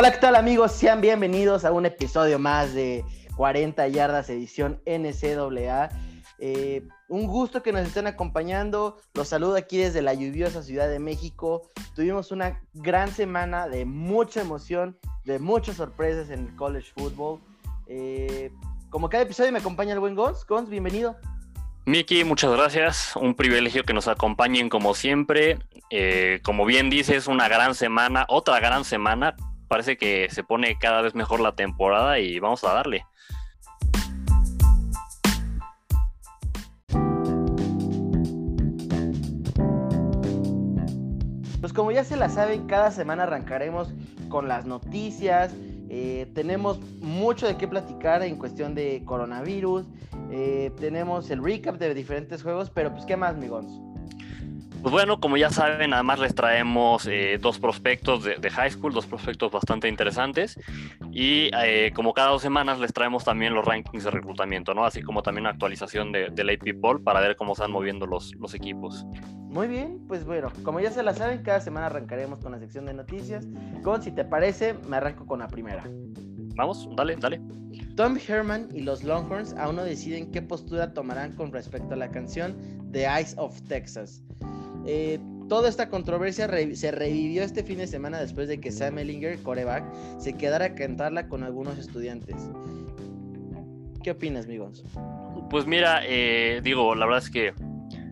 Hola, ¿qué tal amigos? Sean bienvenidos a un episodio más de 40 yardas edición NCAA. Eh, un gusto que nos estén acompañando. Los saludo aquí desde la lluviosa Ciudad de México. Tuvimos una gran semana de mucha emoción, de muchas sorpresas en el college football. Eh, como cada episodio me acompaña el buen Gons. Gons, bienvenido. Miki, muchas gracias. Un privilegio que nos acompañen como siempre. Eh, como bien dices, una gran semana, otra gran semana parece que se pone cada vez mejor la temporada y vamos a darle. Pues como ya se la saben, cada semana arrancaremos con las noticias. Eh, tenemos mucho de qué platicar en cuestión de coronavirus. Eh, tenemos el recap de diferentes juegos, pero pues ¿qué más, migons? Pues bueno, como ya saben, además les traemos eh, dos prospectos de, high school, dos prospectos bastante interesantes. Y eh, como cada dos semanas les traemos también los rankings de reclutamiento, ¿no? Así como también una actualización de, del AP Poll para ver cómo están moviendo los, los equipos. Muy bien, pues bueno, como ya se la saben, cada semana arrancaremos con la sección de noticias. Con, si te parece, me arranco con la primera. Vamos, dale, dale. Tom Herman y los Longhorns aún no deciden qué postura tomarán con respecto a la canción The Eyes of Texas. Eh, toda esta controversia se revivió este fin de semana después de que Sam Ellinger, coreback, se quedara a cantarla con algunos estudiantes. ¿Qué opinas, amigos? Pues mira, eh, digo, la verdad es que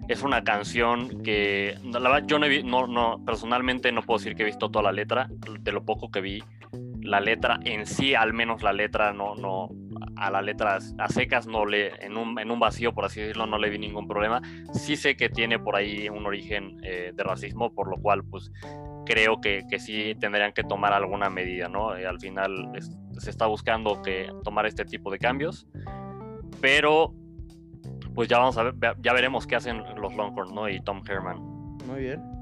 es una canción que la verdad, yo no, no, personalmente no puedo decir que he visto toda la letra, de lo poco que vi, la letra en sí, al menos la letra no, no, a la letra a secas no le, en un, en un vacío, por así decirlo, no le vi ningún problema. Sí sé que tiene por ahí un origen eh, de racismo, por lo cual, pues, creo que, que sí tendrían que tomar alguna medida, ¿no? Eh, al final se está buscando que tomar este tipo de cambios, pero pues ya vamos a ver, ya veremos qué hacen los Longhorns, ¿no? Y Tom Herman. Muy bien.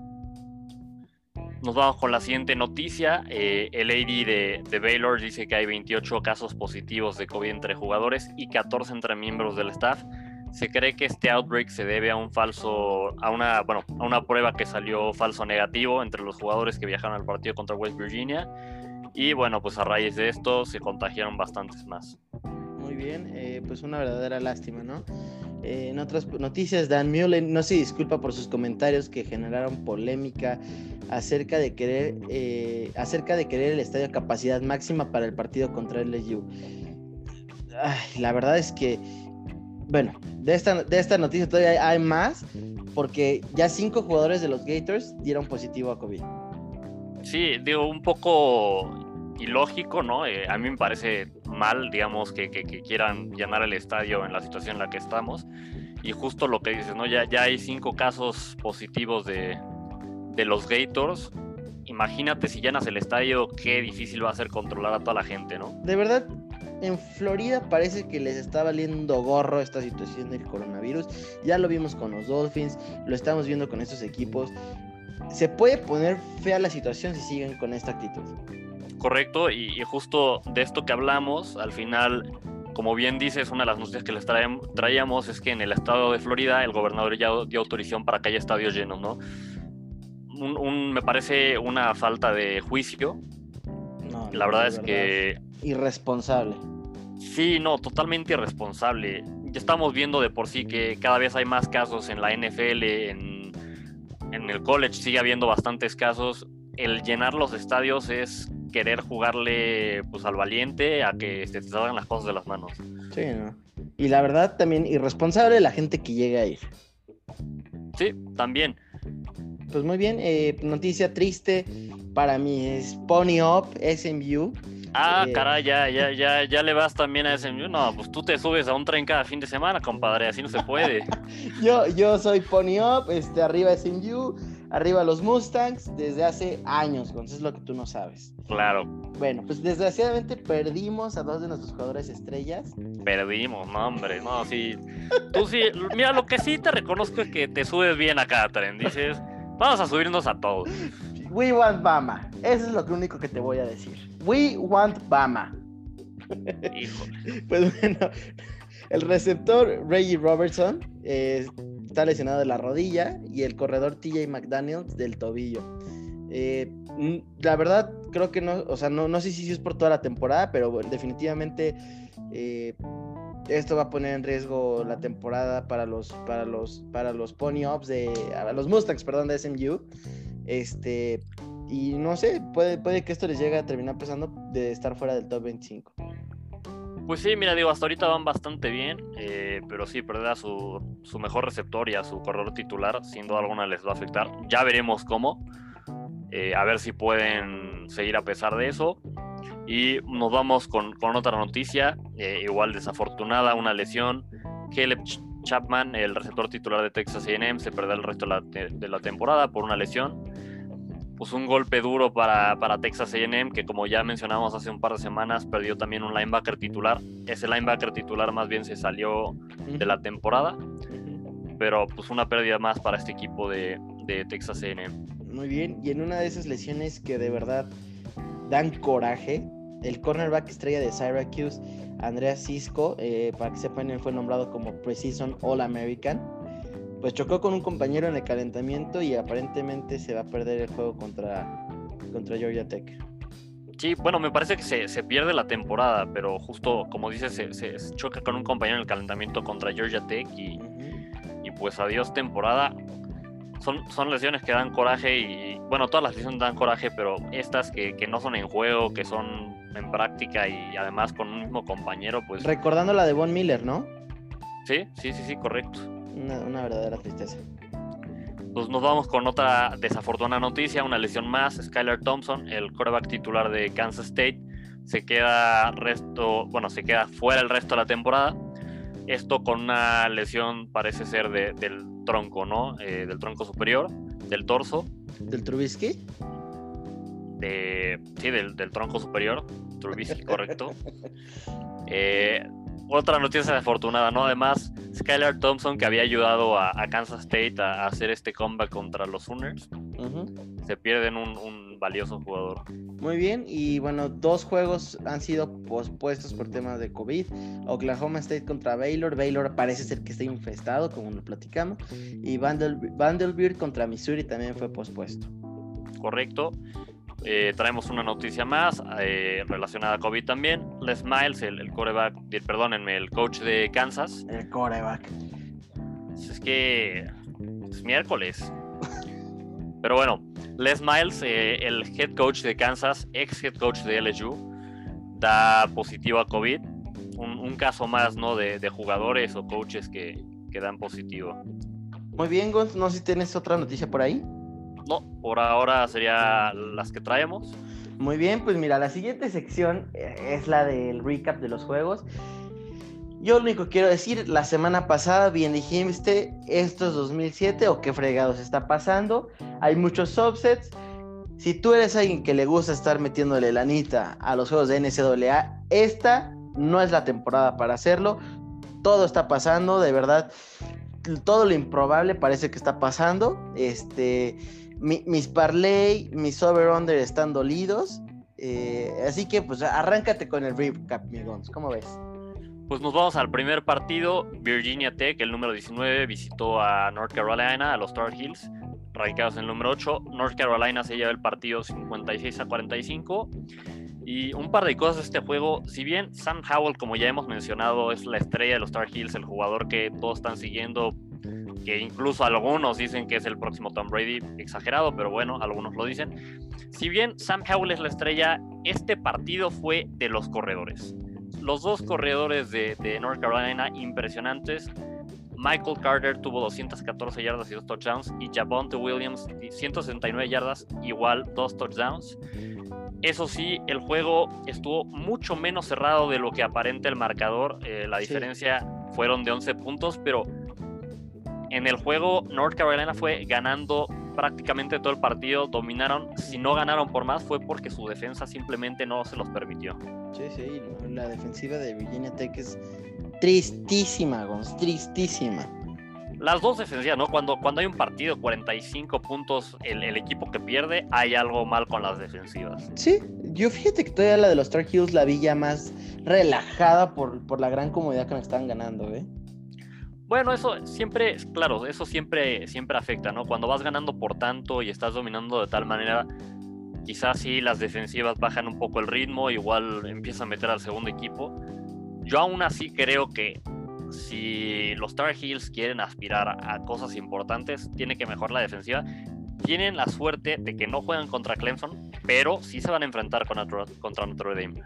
Nos vamos con la siguiente noticia. Eh, el AD de, Baylor dice que hay 28 casos positivos de COVID entre jugadores y 14 entre miembros del staff. Se cree que este outbreak se debe a un falso, a una, bueno, a una prueba que salió falso negativo entre los jugadores que viajaron al partido contra West Virginia. Y bueno, pues a raíz de esto se contagiaron bastantes más. Muy bien, eh, pues una verdadera lástima, ¿no? Eh, en otras noticias, Dan Mullen no se disculpa por sus comentarios que generaron polémica acerca de querer, eh, acerca de querer el estadio a capacidad máxima para el partido contra el LSU. la verdad es que, bueno, de esta, de esta noticia todavía hay más, porque ya cinco jugadores de los Gators dieron positivo a COVID. Sí, digo, un poco ilógico, ¿no? Eh, a mí me parece mal, digamos, que, quieran llenar el estadio en la situación en la que estamos. Y justo lo que dices, ¿no? Ya, ya hay cinco casos positivos de, de los Gators. Imagínate si llenas el estadio, qué difícil va a ser controlar a toda la gente, ¿no? De verdad, en Florida parece que les está valiendo gorro esta situación del coronavirus. Ya lo vimos con los Dolphins, lo estamos viendo con estos equipos. Se puede poner fea la situación si siguen con esta actitud. Correcto, y, justo de esto que hablamos, al final, como bien dices, una de las noticias que les traíamos es que en el estado de Florida el gobernador ya dio autorización para que haya estadios llenos, ¿no? me parece una falta de juicio. la verdad es que... Irresponsable. Sí, no, totalmente irresponsable. Ya estamos viendo de por sí que cada vez hay más casos en la NFL, en, en el college sigue habiendo bastantes casos. El llenar los estadios es querer jugarle pues al valiente a que se te salgan las cosas de las manos. Sí, ¿no? Y la verdad también irresponsable la gente que llega a ir. Sí, también. Pues muy bien, eh, noticia triste para mí es Pony Up SMU. Ah, eh, caray, ya, ya, ya, ya le vas también a SMU. No, pues tú te subes a un tren cada fin de semana, compadre, así no se puede. yo, yo soy Pony Up, este, arriba SMU arriba los Mustangs desde hace años, entonces es lo que tú no sabes. Claro. Bueno, pues desgraciadamente perdimos a dos de nuestros jugadores estrellas. Perdimos, no, hombre, no, sí. Tú sí, mira, lo que sí te reconozco es que te subes bien a cada tren, dices, vamos a subirnos a todos. We want Bama, eso es lo único que te voy a decir. We want Bama. Híjole. Pues bueno, el receptor Reggie Robertson eh, está lesionado de la rodilla y el corredor TJ McDaniels del tobillo. Eh, la verdad, creo que no, o sea, no, no sé si es por toda la temporada, pero definitivamente eh, esto va a poner en riesgo la temporada para los, para los, para los Pony Ups de, los Mustangs, perdón, de SMU. Este, y no sé, puede, puede que esto les llegue a terminar pesando de estar fuera del top 25. Pues sí, mira, digo, hasta ahorita van bastante bien, eh, pero sí, perder a su, su, mejor receptor y a su corredor titular, sin duda alguna les va a afectar. Ya veremos cómo, eh, a ver si pueden seguir a pesar de eso. Y nos vamos con, otra noticia, eh, igual desafortunada, una lesión. Caleb Chapman, el receptor titular de Texas AM, se perdió el resto de la, de la temporada por una lesión pues un golpe duro para, para Texas AM, que como ya mencionamos hace un par de semanas, perdió también un linebacker titular. Ese linebacker titular más bien se salió de la temporada, pero pues una pérdida más para este equipo de, de Texas AM. Muy bien, y en una de esas lesiones que de verdad dan coraje, el cornerback estrella de Syracuse, Andrea Cisco, eh, para que sepan, fue nombrado como Precision All American pues chocó con un compañero en el calentamiento y aparentemente se va a perder el juego contra, contra Georgia Tech. Sí, bueno, me parece que se, pierde la temporada, pero justo como dices, se, choca con un compañero en el calentamiento contra Georgia Tech y, y pues adiós temporada. Son, son, lesiones que dan coraje y bueno, todas las lesiones dan coraje, pero estas que, que, no son en juego, que son en práctica y además con un mismo compañero, pues... Recordando la de Von Miller, ¿no? Sí, sí, sí, sí, correcto una, verdadera tristeza. Pues nos vamos con otra desafortunada noticia, una lesión más. Skylar Thompson, el quarterback titular de Kansas State, se queda resto, bueno, se queda fuera el resto de la temporada. Esto con una lesión parece ser del tronco, ¿no? Eh, del tronco superior, del torso. ¿Del Trubisky? De, sí, del, del tronco superior, Trubisky, correcto. Eh, otra noticia desafortunada, ¿no? Además, Skylar Thompson, que había ayudado a, Kansas State a, hacer este comeback contra los Sooners, se pierden un, un, valioso jugador. Muy bien, y bueno, dos juegos han sido pospuestos por temas de COVID. Oklahoma State contra Baylor. Baylor parece ser que está infestado, como lo platicamos. Y Vanderbilt contra Missouri también fue pospuesto. Correcto. Eh, traemos una noticia más eh, relacionada a COVID también. Les Miles, el, el coreback, perdónenme, el coach de Kansas. El coreback. Pues es que es miércoles. Pero bueno, Les Miles, eh, el head coach de Kansas, ex head coach de LSU, da positivo a COVID. Un, caso más ¿no? de, jugadores o coaches que, que dan positivo. Muy bien, Gonz. No sé si tienes otra noticia por ahí. No, por ahora sería las que traemos. Muy bien, pues mira, la siguiente sección eh, es la del recap de los juegos. Yo lo único que quiero decir, la semana pasada bien dijiste, esto es 2007 o qué fregados está pasando. Hay muchos subsets. Si tú eres alguien que le gusta estar metiéndole lanita a los juegos de NCAA, esta no es la temporada para hacerlo. Todo está pasando, de verdad. Todo lo improbable parece que está pasando. Este mis parlay, mis over-under están dolidos. Eh, así que pues arráncate con el recap, amigos. ¿Cómo ves? Pues nos vamos al primer partido. Virginia Tech, el número 19, visitó a North Carolina, a los Tar Heels, radicados en el número 8. North Carolina se lleva el partido 56 a 45. Y un par de cosas de este juego. Si bien Sam Howell, como ya hemos mencionado, es la estrella de los Tar Heels, el jugador que todos están siguiendo que incluso algunos dicen que es el próximo Tom Brady, exagerado, pero bueno, algunos lo dicen. Si bien Sam Howell es la estrella, este partido fue de los corredores. Los dos corredores de, North Carolina impresionantes. Michael Carter tuvo 214 yardas y dos touchdowns y Javonte Williams 169 yardas, igual dos touchdowns. Eso sí, el juego estuvo mucho menos cerrado de lo que aparenta el marcador. Eh, la diferencia fueron de 11 puntos, pero en el juego, North Carolina fue ganando prácticamente todo el partido, dominaron. Si no ganaron por más, fue porque su defensa simplemente no se los permitió. Sí, sí, la defensiva de Virginia Tech es tristísima, Gonz, tristísima. Las dos defensivas, ¿no? Cuando, cuando hay un partido, 45 puntos, el, el, equipo que pierde, hay algo mal con las defensivas. Sí, yo fíjate que todavía la de los Star Heels la vi ya más relajada por, por la gran comodidad que nos están ganando, ¿eh? Bueno, eso siempre, claro, eso siempre, siempre afecta, ¿no? Cuando vas ganando por tanto y estás dominando de tal manera, quizás sí las defensivas bajan un poco el ritmo, igual empiezan a meter al segundo equipo. Yo aún así creo que si los Tar Heels quieren aspirar a cosas importantes, tiene que mejorar la defensiva. Tienen la suerte de que no juegan contra Clemson, pero sí se van a enfrentar contra Notre Dame.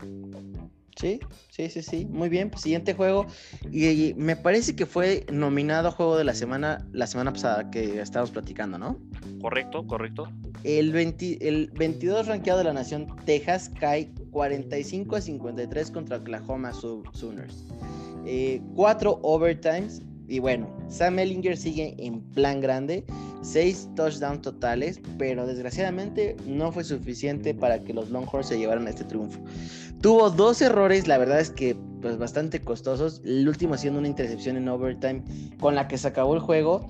Sí, sí, sí, sí. Muy bien. Pues, siguiente juego. Y, me parece que fue nominado a juego de la semana, la semana pasada que estábamos platicando, ¿no? Correcto, correcto. El, el 22 rankeado de la nación, Texas, cae 45 a 53 contra Oklahoma Sooners. Eh, cuatro overtimes. Y bueno, Sam Ellinger sigue en plan grande. Seis touchdowns totales, pero desgraciadamente no fue suficiente para que los Longhorns se llevaran este triunfo. Tuvo dos errores, la verdad es que pues bastante costosos. El último siendo una intercepción en overtime con la que se acabó el juego.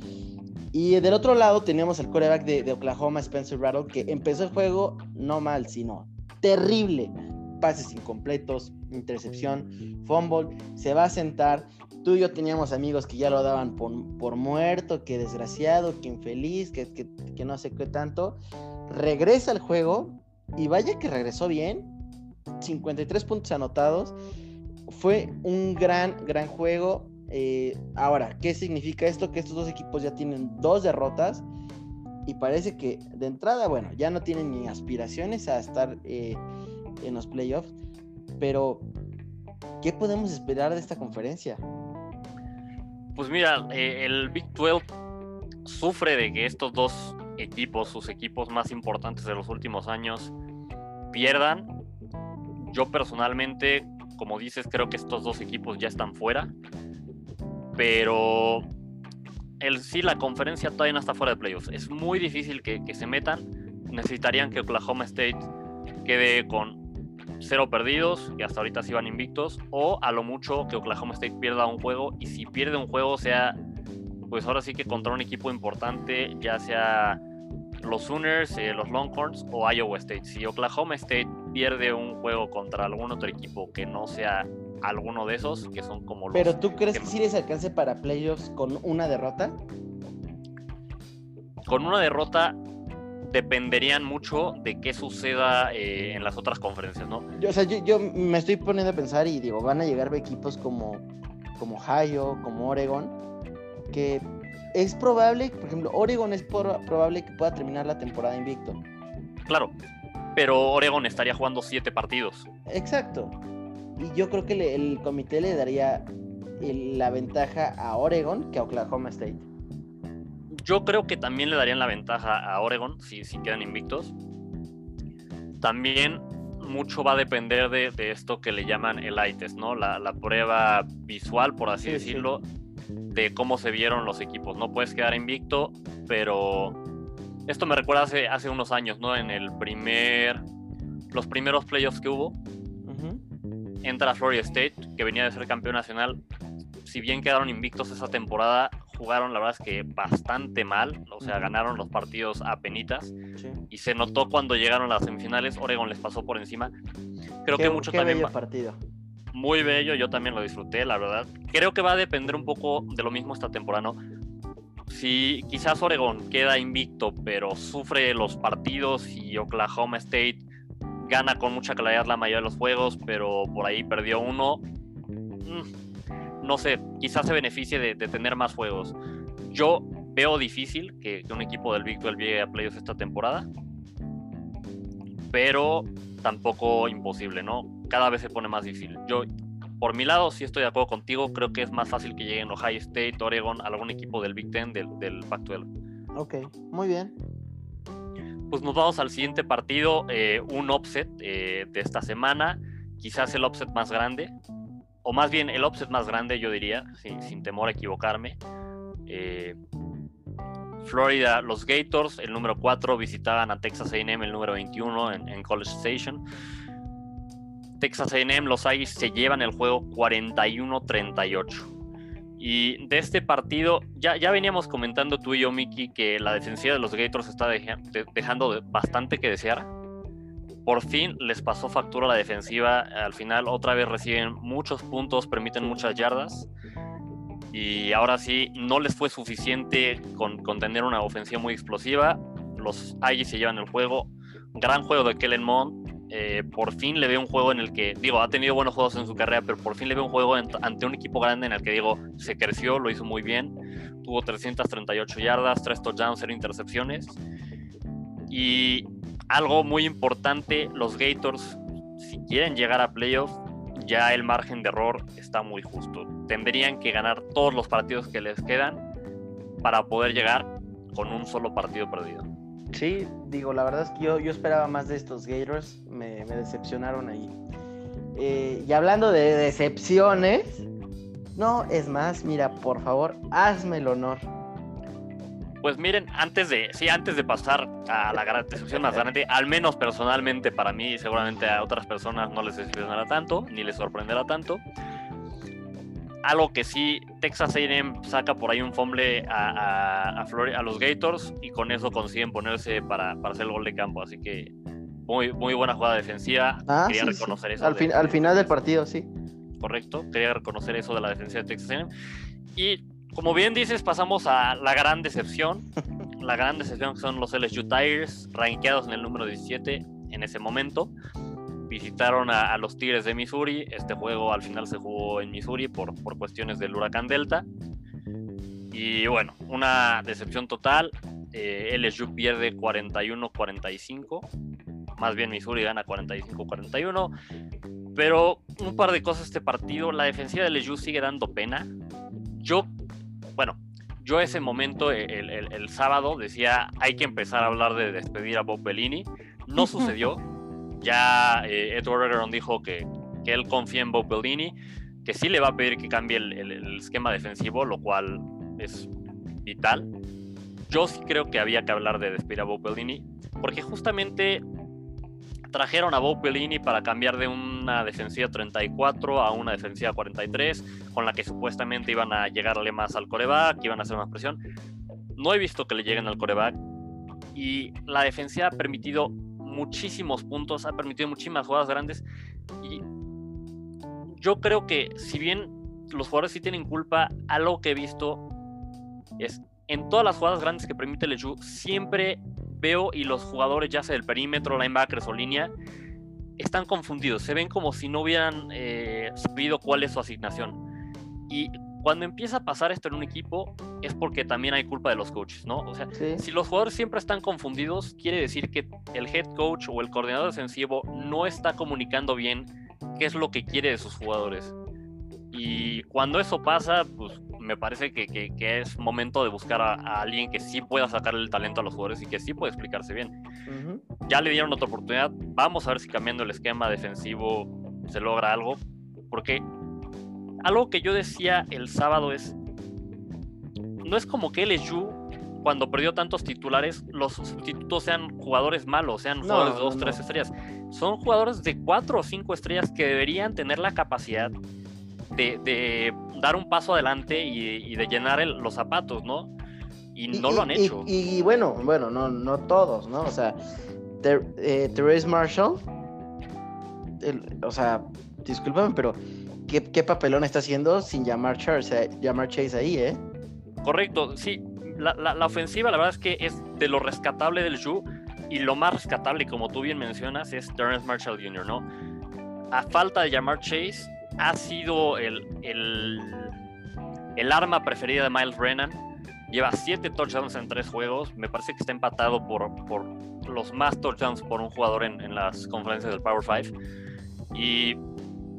Y del otro lado teníamos al coreback de, Oklahoma, Spencer Rattle, que empezó el juego no mal, sino terrible. Pases incompletos, intercepción, fumble, se va a sentar. Tú y yo teníamos amigos que ya lo daban por, muerto, que desgraciado, que infeliz, que, que, que no sé qué tanto. Regresa al juego y vaya que regresó bien 53 puntos anotados. Fue un gran, gran juego. Eh, ahora, ¿qué significa esto? Que estos dos equipos ya tienen dos derrotas y parece que de entrada, bueno, ya no tienen ni aspiraciones a estar eh, en los playoffs, pero ¿qué podemos esperar de esta conferencia? Pues mira, eh, el Big 12 sufre de que estos dos equipos, sus equipos más importantes de los últimos años, pierdan yo personalmente, como dices, creo que estos dos equipos ya están fuera. Pero el, sí, la conferencia todavía no está fuera de playoffs. Es muy difícil que, se metan. Necesitarían que Oklahoma State quede con cero perdidos, que hasta ahorita sí van invictos, o a lo mucho que Oklahoma State pierda un juego y si pierde un juego sea, pues ahora sí que contra un equipo importante, ya sea los Sooners, eh, los Longhorns o Iowa State. Si Oklahoma State pierde un juego contra algún otro equipo que no sea alguno de esos, que son como los. ¿Pero tú crees que, sí les alcance para playoffs con una derrota? Con una derrota dependerían mucho de qué suceda eh, en las otras conferencias, ¿no? Yo, o sea, yo, me estoy poniendo a pensar y digo, van a llegar equipos como, como Ohio, como Oregon, que es probable, por ejemplo, Oregon es probable que pueda terminar la temporada invicto. Claro, pero Oregon estaría jugando siete partidos. Exacto. Y yo creo que el comité le daría la ventaja a Oregon que a Oklahoma State. Yo creo que también le darían la ventaja a Oregon si, si quedan invictos. También mucho va a depender de, esto que le llaman el ITES, ¿no? La, prueba visual, por así decirlo, de cómo se vieron los equipos. No puedes quedar invicto, pero esto me recuerda hace, hace unos años, ¿no? En el primer, los primeros playoffs que hubo, entra Florida State, que venía de ser campeón nacional. Si bien quedaron invictos esa temporada, jugaron la verdad es que bastante mal, o sea, ganaron los partidos a penitas y se notó cuando llegaron a las semifinales, Oregon les pasó por encima. Creo que mucho también partido. Muy bello, yo también lo disfruté, la verdad. Creo que va a depender un poco de lo mismo esta temporada, ¿no? si quizás Oregon queda invicto, pero sufre los partidos y Oklahoma State gana con mucha claridad la mayoría de los juegos, pero por ahí perdió uno, mm, no sé, quizás se beneficie de, tener más juegos. Yo veo difícil que, un equipo del Big 12 llegue a playoffs esta temporada, pero tampoco imposible, ¿no? Cada vez se pone más difícil. Yo por mi lado, sí estoy de acuerdo contigo. Creo que es más fácil que lleguen Ohio State, Oregon, algún equipo del Big Ten, del, del Pac-12. Ok, muy bien. Pues nos vamos al siguiente partido, eh, un offset eh, de esta semana, quizás el offset más grande, o más bien el offset más grande, yo diría, sin, temor a equivocarme. Eh, Florida, los Gators, el número 4, visitaban a Texas AM, el número 21 en, College Station. Texas AM, los Aggies se llevan el juego 41-38. Y de este partido, ya, ya veníamos comentando tú y yo, Miki, que la defensiva de los Gators está dejando bastante que desear. Por fin les pasó factura a la defensiva. Al final, otra vez reciben muchos puntos, permiten muchas yardas. Y ahora sí, no les fue suficiente con, tener una ofensiva muy explosiva. Los Aggies se llevan el juego. Gran juego de Kellen Mond. Eh, por fin le veo un juego en el que, digo, ha tenido buenos juegos en su carrera, pero por fin le veo un juego ante un equipo grande en el que, digo, se creció, lo hizo muy bien. Tuvo 338 yardas, 3 touchdowns, 0 intercepciones. Y algo muy importante, los Gators, si quieren llegar a playoffs, ya el margen de error está muy justo. Tendrían que ganar todos los partidos que les quedan para poder llegar con un solo partido perdido. Sí, digo, la verdad es que yo, yo esperaba más de estos Gators, me, decepcionaron ahí. Eh, y hablando de decepciones, no, es más, mira, por favor, hazme el honor pues miren, antes de, sí, antes de pasar a la gran decepción más grande, al menos personalmente para mí y seguramente a otras personas no les decepcionará tanto, ni les sorprenderá tanto. Algo que sí, Texas A&M saca por ahí un fumble a, a, a, los Gators y con eso consiguen ponerse para, para, hacer el gol de campo. Así que muy, muy buena jugada defensiva. Ah, quería reconocer eso. Al, fin, al final del partido, sí. Correcto, quería reconocer eso de la defensa de Texas A&M. Y como bien dices, pasamos a la gran decepción. La gran decepción son los LSU Tigers, rankeados en el número 17 en ese momento. Visitaron a, los Tigres de Missouri. Este juego al final se jugó en Missouri por, por cuestiones del huracán Delta. Y bueno, una decepción total. Eh, LSU pierde 41-45. Más bien Missouri gana 45-41. Pero un par de cosas este partido. La defensiva de LSU sigue dando pena. Yo bueno, yo ese momento, el, sábado, decía, hay que empezar a hablar de despedir a Bob Bellini. No sucedió. Ya eh, Edward dijo que, que, él confía en Bob Bellini, que sí le va a pedir que cambie el, esquema defensivo, lo cual es vital. Yo sí creo que había que hablar de despedir a Bob Bellini, porque justamente trajeron a Bob Bellini para cambiar de una defensiva 34 a una defensiva 43, con la que supuestamente iban a llegarle más al coreback, iban a hacer más presión. No he visto que le lleguen al coreback y la defensiva ha permitido muchísimos puntos, ha permitido muchísimas jugadas grandes y yo creo que si bien los jugadores sí tienen culpa, algo que he visto es en todas las jugadas grandes que permite LeJu, siempre veo y los jugadores, ya sea del perímetro, linebackers o línea, están confundidos. Se ven como si no hubieran eh, sabido cuál es su asignación. Y cuando empieza a pasar esto en un equipo, es porque también hay culpa de los coaches, ¿no? O sea, si los jugadores siempre están confundidos, quiere decir que el head coach o el coordinador defensivo no está comunicando bien qué es lo que quiere de sus jugadores. Y cuando eso pasa, pues me parece que, que, es momento de buscar a, alguien que sí pueda sacarle el talento a los jugadores y que sí pueda explicarse bien. Ya le dieron otra oportunidad. Vamos a ver si cambiando el esquema defensivo se logra algo. Porque algo que yo decía el sábado es, no es como que LSU cuando perdió tantos titulares, los sustitutos sean jugadores malos, sean jugadores de dos, tres estrellas. Son jugadores de cuatro o cinco estrellas que deberían tener la capacidad de, dar un paso adelante y, de llenar los zapatos, ¿no? Y no lo han hecho. Y, bueno, bueno, no, no todos, ¿no? O sea, eh, Therese Marshall, o sea, discúlpame, pero ¿qué, papelón está haciendo sin llamar Chase, llamar Chase ahí, eh? Correcto, sí. La, la, ofensiva, la verdad es que es de lo rescatable del Ju y lo más rescatable, como tú bien mencionas, es Terrence Marshall Jr., ¿no? A falta de llamar Chase, ha sido el, el, arma preferida de Miles Brennan. Lleva siete touchdowns en tres juegos. Me parece que está empatado por, por los más touchdowns por un jugador en, las conferencias del Power 5. Y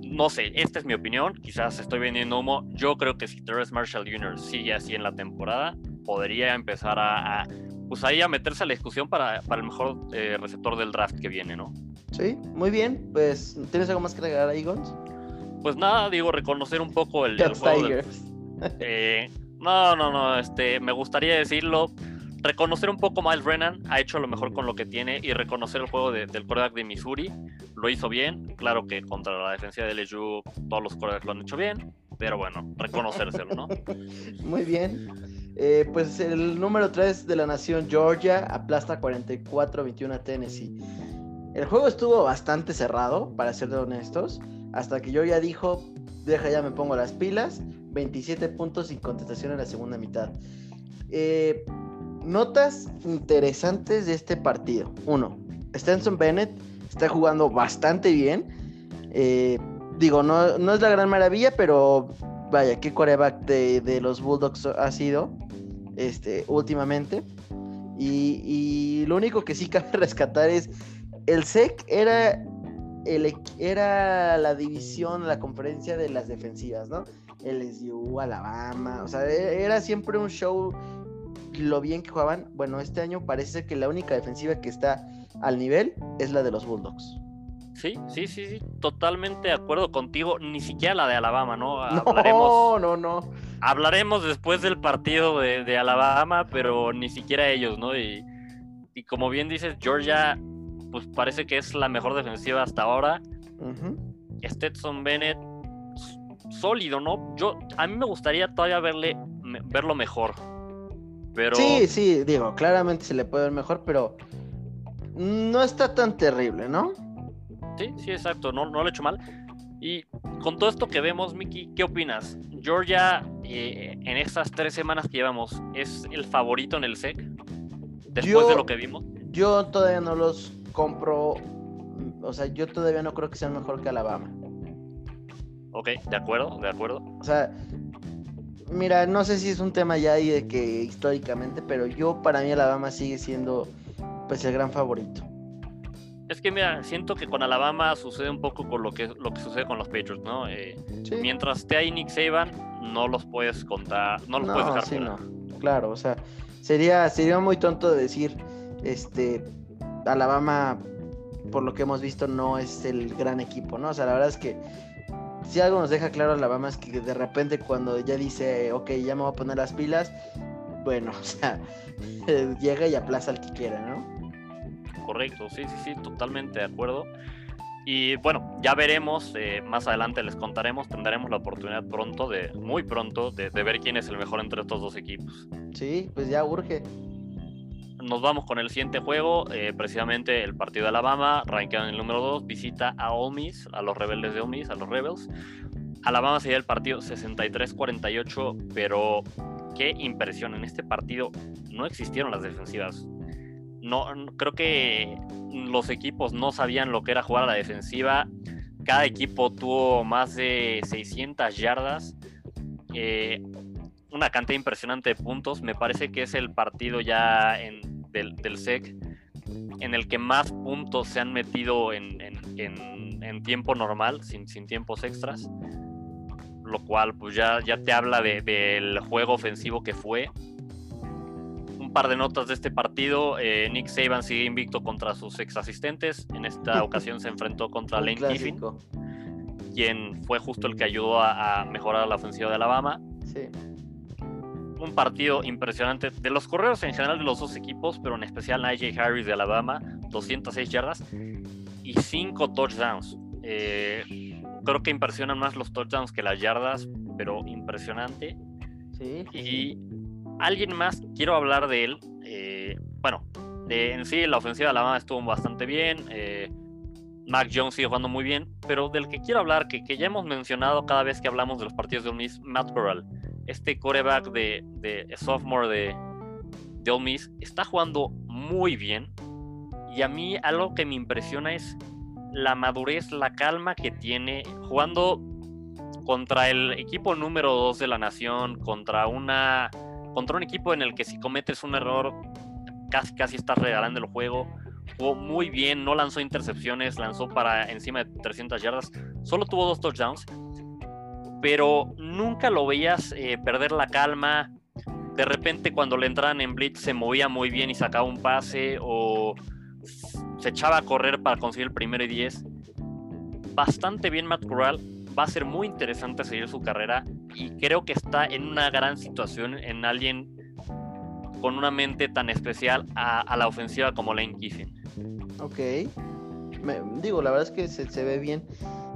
no sé, esta es mi opinión. Quizás estoy vendiendo humo. Yo creo que si Terrence Marshall Jr. sigue así en la temporada, podría empezar a, pues a meterse a la discusión para, para el mejor eh, receptor del draft que viene, ¿no? Sí, muy bien. Pues, ¿tienes algo más que agregar ahí, Gons? Pues nada, digo, reconocer un poco el, juego. Eh, no, no, no, este, me gustaría decirlo. Reconocer un poco Miles Brennan ha hecho lo mejor con lo que tiene y reconocer el juego del quarterback de Missouri. Lo hizo bien. Claro que contra la defensa de LSU todos los quarterbacks lo han hecho bien. Pero bueno, reconocérselo, ¿no? Muy bien. Eh, pues el número 3 de la nación, Georgia, aplasta 44-21 a Tennessee. El juego estuvo bastante cerrado, para ser honestos hasta que yo ya dijo, deja ya me pongo las pilas, 27 puntos sin contestación en la segunda mitad. Eh, notas interesantes de este partido. Uno, Stenson Bennett está jugando bastante bien. Eh, digo, no, no, es la gran maravilla, pero vaya, qué coreback de, los Bulldogs ha sido este, últimamente. Y, y, lo único que sí cabe rescatar es el SEC era, el, era la división, la conferencia de las defensivas, ¿no? LSU, Alabama, o sea, e, era siempre un show lo bien que jugaban. Bueno, este año parece que la única defensiva que está al nivel es la de los Bulldogs. Sí, sí, sí, sí, totalmente de acuerdo contigo. Ni siquiera la de Alabama, ¿no? Hablaremos, no, no, no. Hablaremos después del partido de, Alabama, pero ni siquiera ellos, ¿no? Y, y, como bien dices, Georgia, pues parece que es la mejor defensiva hasta ahora. Stetson Bennett, sólido, ¿no? Yo, a mí me gustaría todavía verle, verlo mejor. Pero... Sí, sí, digo, claramente se le puede ver mejor, pero no está tan terrible, ¿no? Sí, sí, exacto, no, no lo he hecho mal. Y con todo esto que vemos, Miki, ¿qué opinas? Georgia, eh, en estas tres semanas que llevamos, ¿es el favorito en el SEC? Después de lo que vimos. Yo todavía no los compro. O sea, yo todavía no creo que sean mejor que Alabama. Ok, de acuerdo, de acuerdo. O sea, mira, no sé si es un tema ya ahí de que históricamente, pero yo para mí Alabama sigue siendo pues el gran favorito. Es que mira, siento que con Alabama sucede un poco con lo que, lo que sucede con los Patriots, ¿no? Eh, mientras esté ahí Nick Saban, no los puedes contar, no los puedes dejar sí, No. Claro, o sea, sería, sería muy tonto decir, este, Alabama, por lo que hemos visto, no es el gran equipo, ¿no? O sea, la verdad es que si algo nos deja claro Alabama es que de repente cuando ya dice, ok, ya me voy a poner las pilas, bueno, o sea, llega y aplaza al que quiera, ¿no? correcto, sí, sí, sí, totalmente de acuerdo. Y bueno, ya veremos, eh, más adelante les contaremos, tendremos la oportunidad pronto, de muy pronto, de, ver quién es el mejor entre estos dos equipos. Sí, pues ya urge. Nos vamos con el siguiente juego, eh, precisamente el partido de Alabama, rankeado en el número 2, visita a Ole Miss, a los rebeldes de Ole Miss, a los Rebels. Alabama sería el partido 63-48, pero qué impresión, en este partido no existieron las defensivas no, creo que los equipos no sabían lo que era jugar a la defensiva. Cada equipo tuvo más de 600 yardas. Eh, una cantidad impresionante de puntos. Me parece que es el partido ya del, SEC en el que más puntos se han metido en, tiempo normal, sin, tiempos extras. Lo cual pues ya, ya te habla del juego ofensivo que fue par de notas de este partido. Eh, Nick Saban sigue invicto contra sus ex asistentes. En esta ocasión se enfrentó contra Lane Kiffin, quien fue justo el que ayudó a, mejorar la ofensiva de Alabama. Un partido impresionante de los correos en general de los dos equipos, pero en especial Najee Harris de Alabama, 206 yardas y 5 touchdowns. Eh, creo que impresionan más los touchdowns que las yardas, pero impresionante. Sí, y alguien más, quiero hablar de él. Eh, bueno, en sí la ofensiva de Alabama estuvo bastante bien. Eh, Mac Jones sigue jugando muy bien, pero del que quiero hablar, que, que, ya hemos mencionado cada vez que hablamos de los partidos de Ole Miss, Matt Corral, este coreback de, de sophomore de, de Ole Miss, está jugando muy bien. Y a mí algo que me impresiona es la madurez, la calma que tiene jugando contra el equipo número 2 de la nación, contra una contra un equipo en el que si cometes un error casi casi estás regalando el juego. Jugó muy bien, no lanzó intercepciones, lanzó para encima de 300 yardas, solo tuvo dos touchdowns, pero nunca lo veías eh, perder la calma. De repente cuando le entraban en blitz se movía muy bien y sacaba un pase o se echaba a correr para conseguir el primero y 10. Bastante bien Matt Corral, va a ser muy interesante seguir su carrera y creo que está en una gran situación en alguien con una mente tan especial a, la ofensiva como Lane Kiffin. Ok. digo, la verdad es que se, ve bien.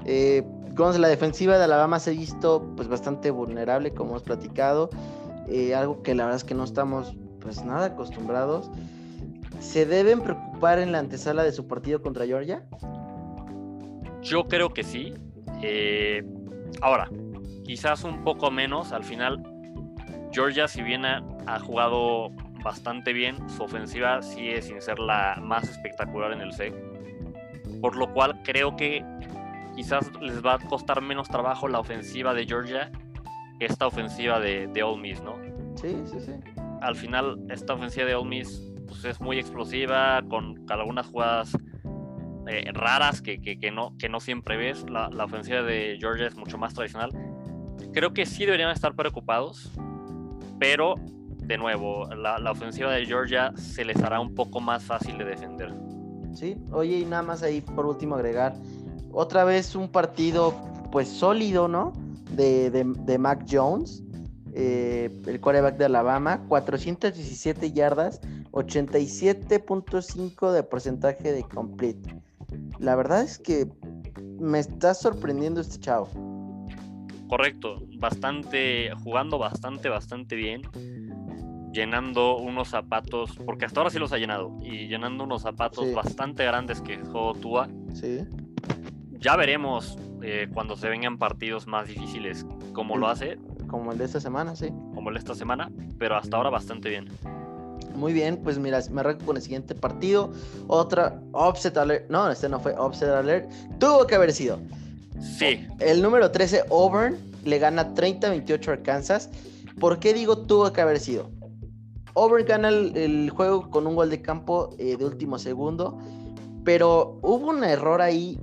Eh, la defensiva de Alabama se ha visto pues bastante vulnerable, como hemos platicado. Eh, algo que la verdad es que no estamos pues nada acostumbrados. ¿Se deben preocupar en la antesala de su partido contra Georgia? Yo creo que sí. Eh, ahora, quizás un poco menos. Al final, Georgia, si bien ha, ha jugado bastante bien, su ofensiva sigue sin ser la más espectacular en el SEC. Por lo cual creo que quizás les va a costar menos trabajo la ofensiva de Georgia que esta ofensiva de, de Ole Miss, ¿no? Sí, sí, sí. Al final, esta ofensiva de Ole Miss pues, es muy explosiva, con algunas jugadas eh, raras que, que, que, no, que no siempre ves. La, la, ofensiva de Georgia es mucho más tradicional. Creo que sí deberían estar preocupados, pero de nuevo, la, la ofensiva de Georgia se les hará un poco más fácil de defender. Sí, oye, y nada más ahí por último agregar, otra vez un partido pues sólido, ¿no? De, de, de Mac Jones, eh, el quarterback de Alabama, 417 yardas, 87.5 de porcentaje de complete. La verdad es que me está sorprendiendo este chavo. Correcto, bastante, jugando bastante, bastante bien, llenando unos zapatos, porque hasta ahora sí los ha llenado, y llenando unos zapatos Sí. bastante grandes que dejó Tua. Sí. Ya veremos eh, cuando se vengan partidos más difíciles cómo lo hace, Como el de esta semana, sí. como el de esta semana, pero hasta ahora bastante bien. Muy bien, pues mira, me arranco con el siguiente partido. Otra offset alert. No, este no fue offset alert. Tuvo que haber sido. Sí, El número 13, Auburn, le gana 30-28 a Arkansas. ¿Por qué digo tuvo que haber sido? Auburn gana el, el juego con un gol de campo eh, de último segundo, pero hubo un error ahí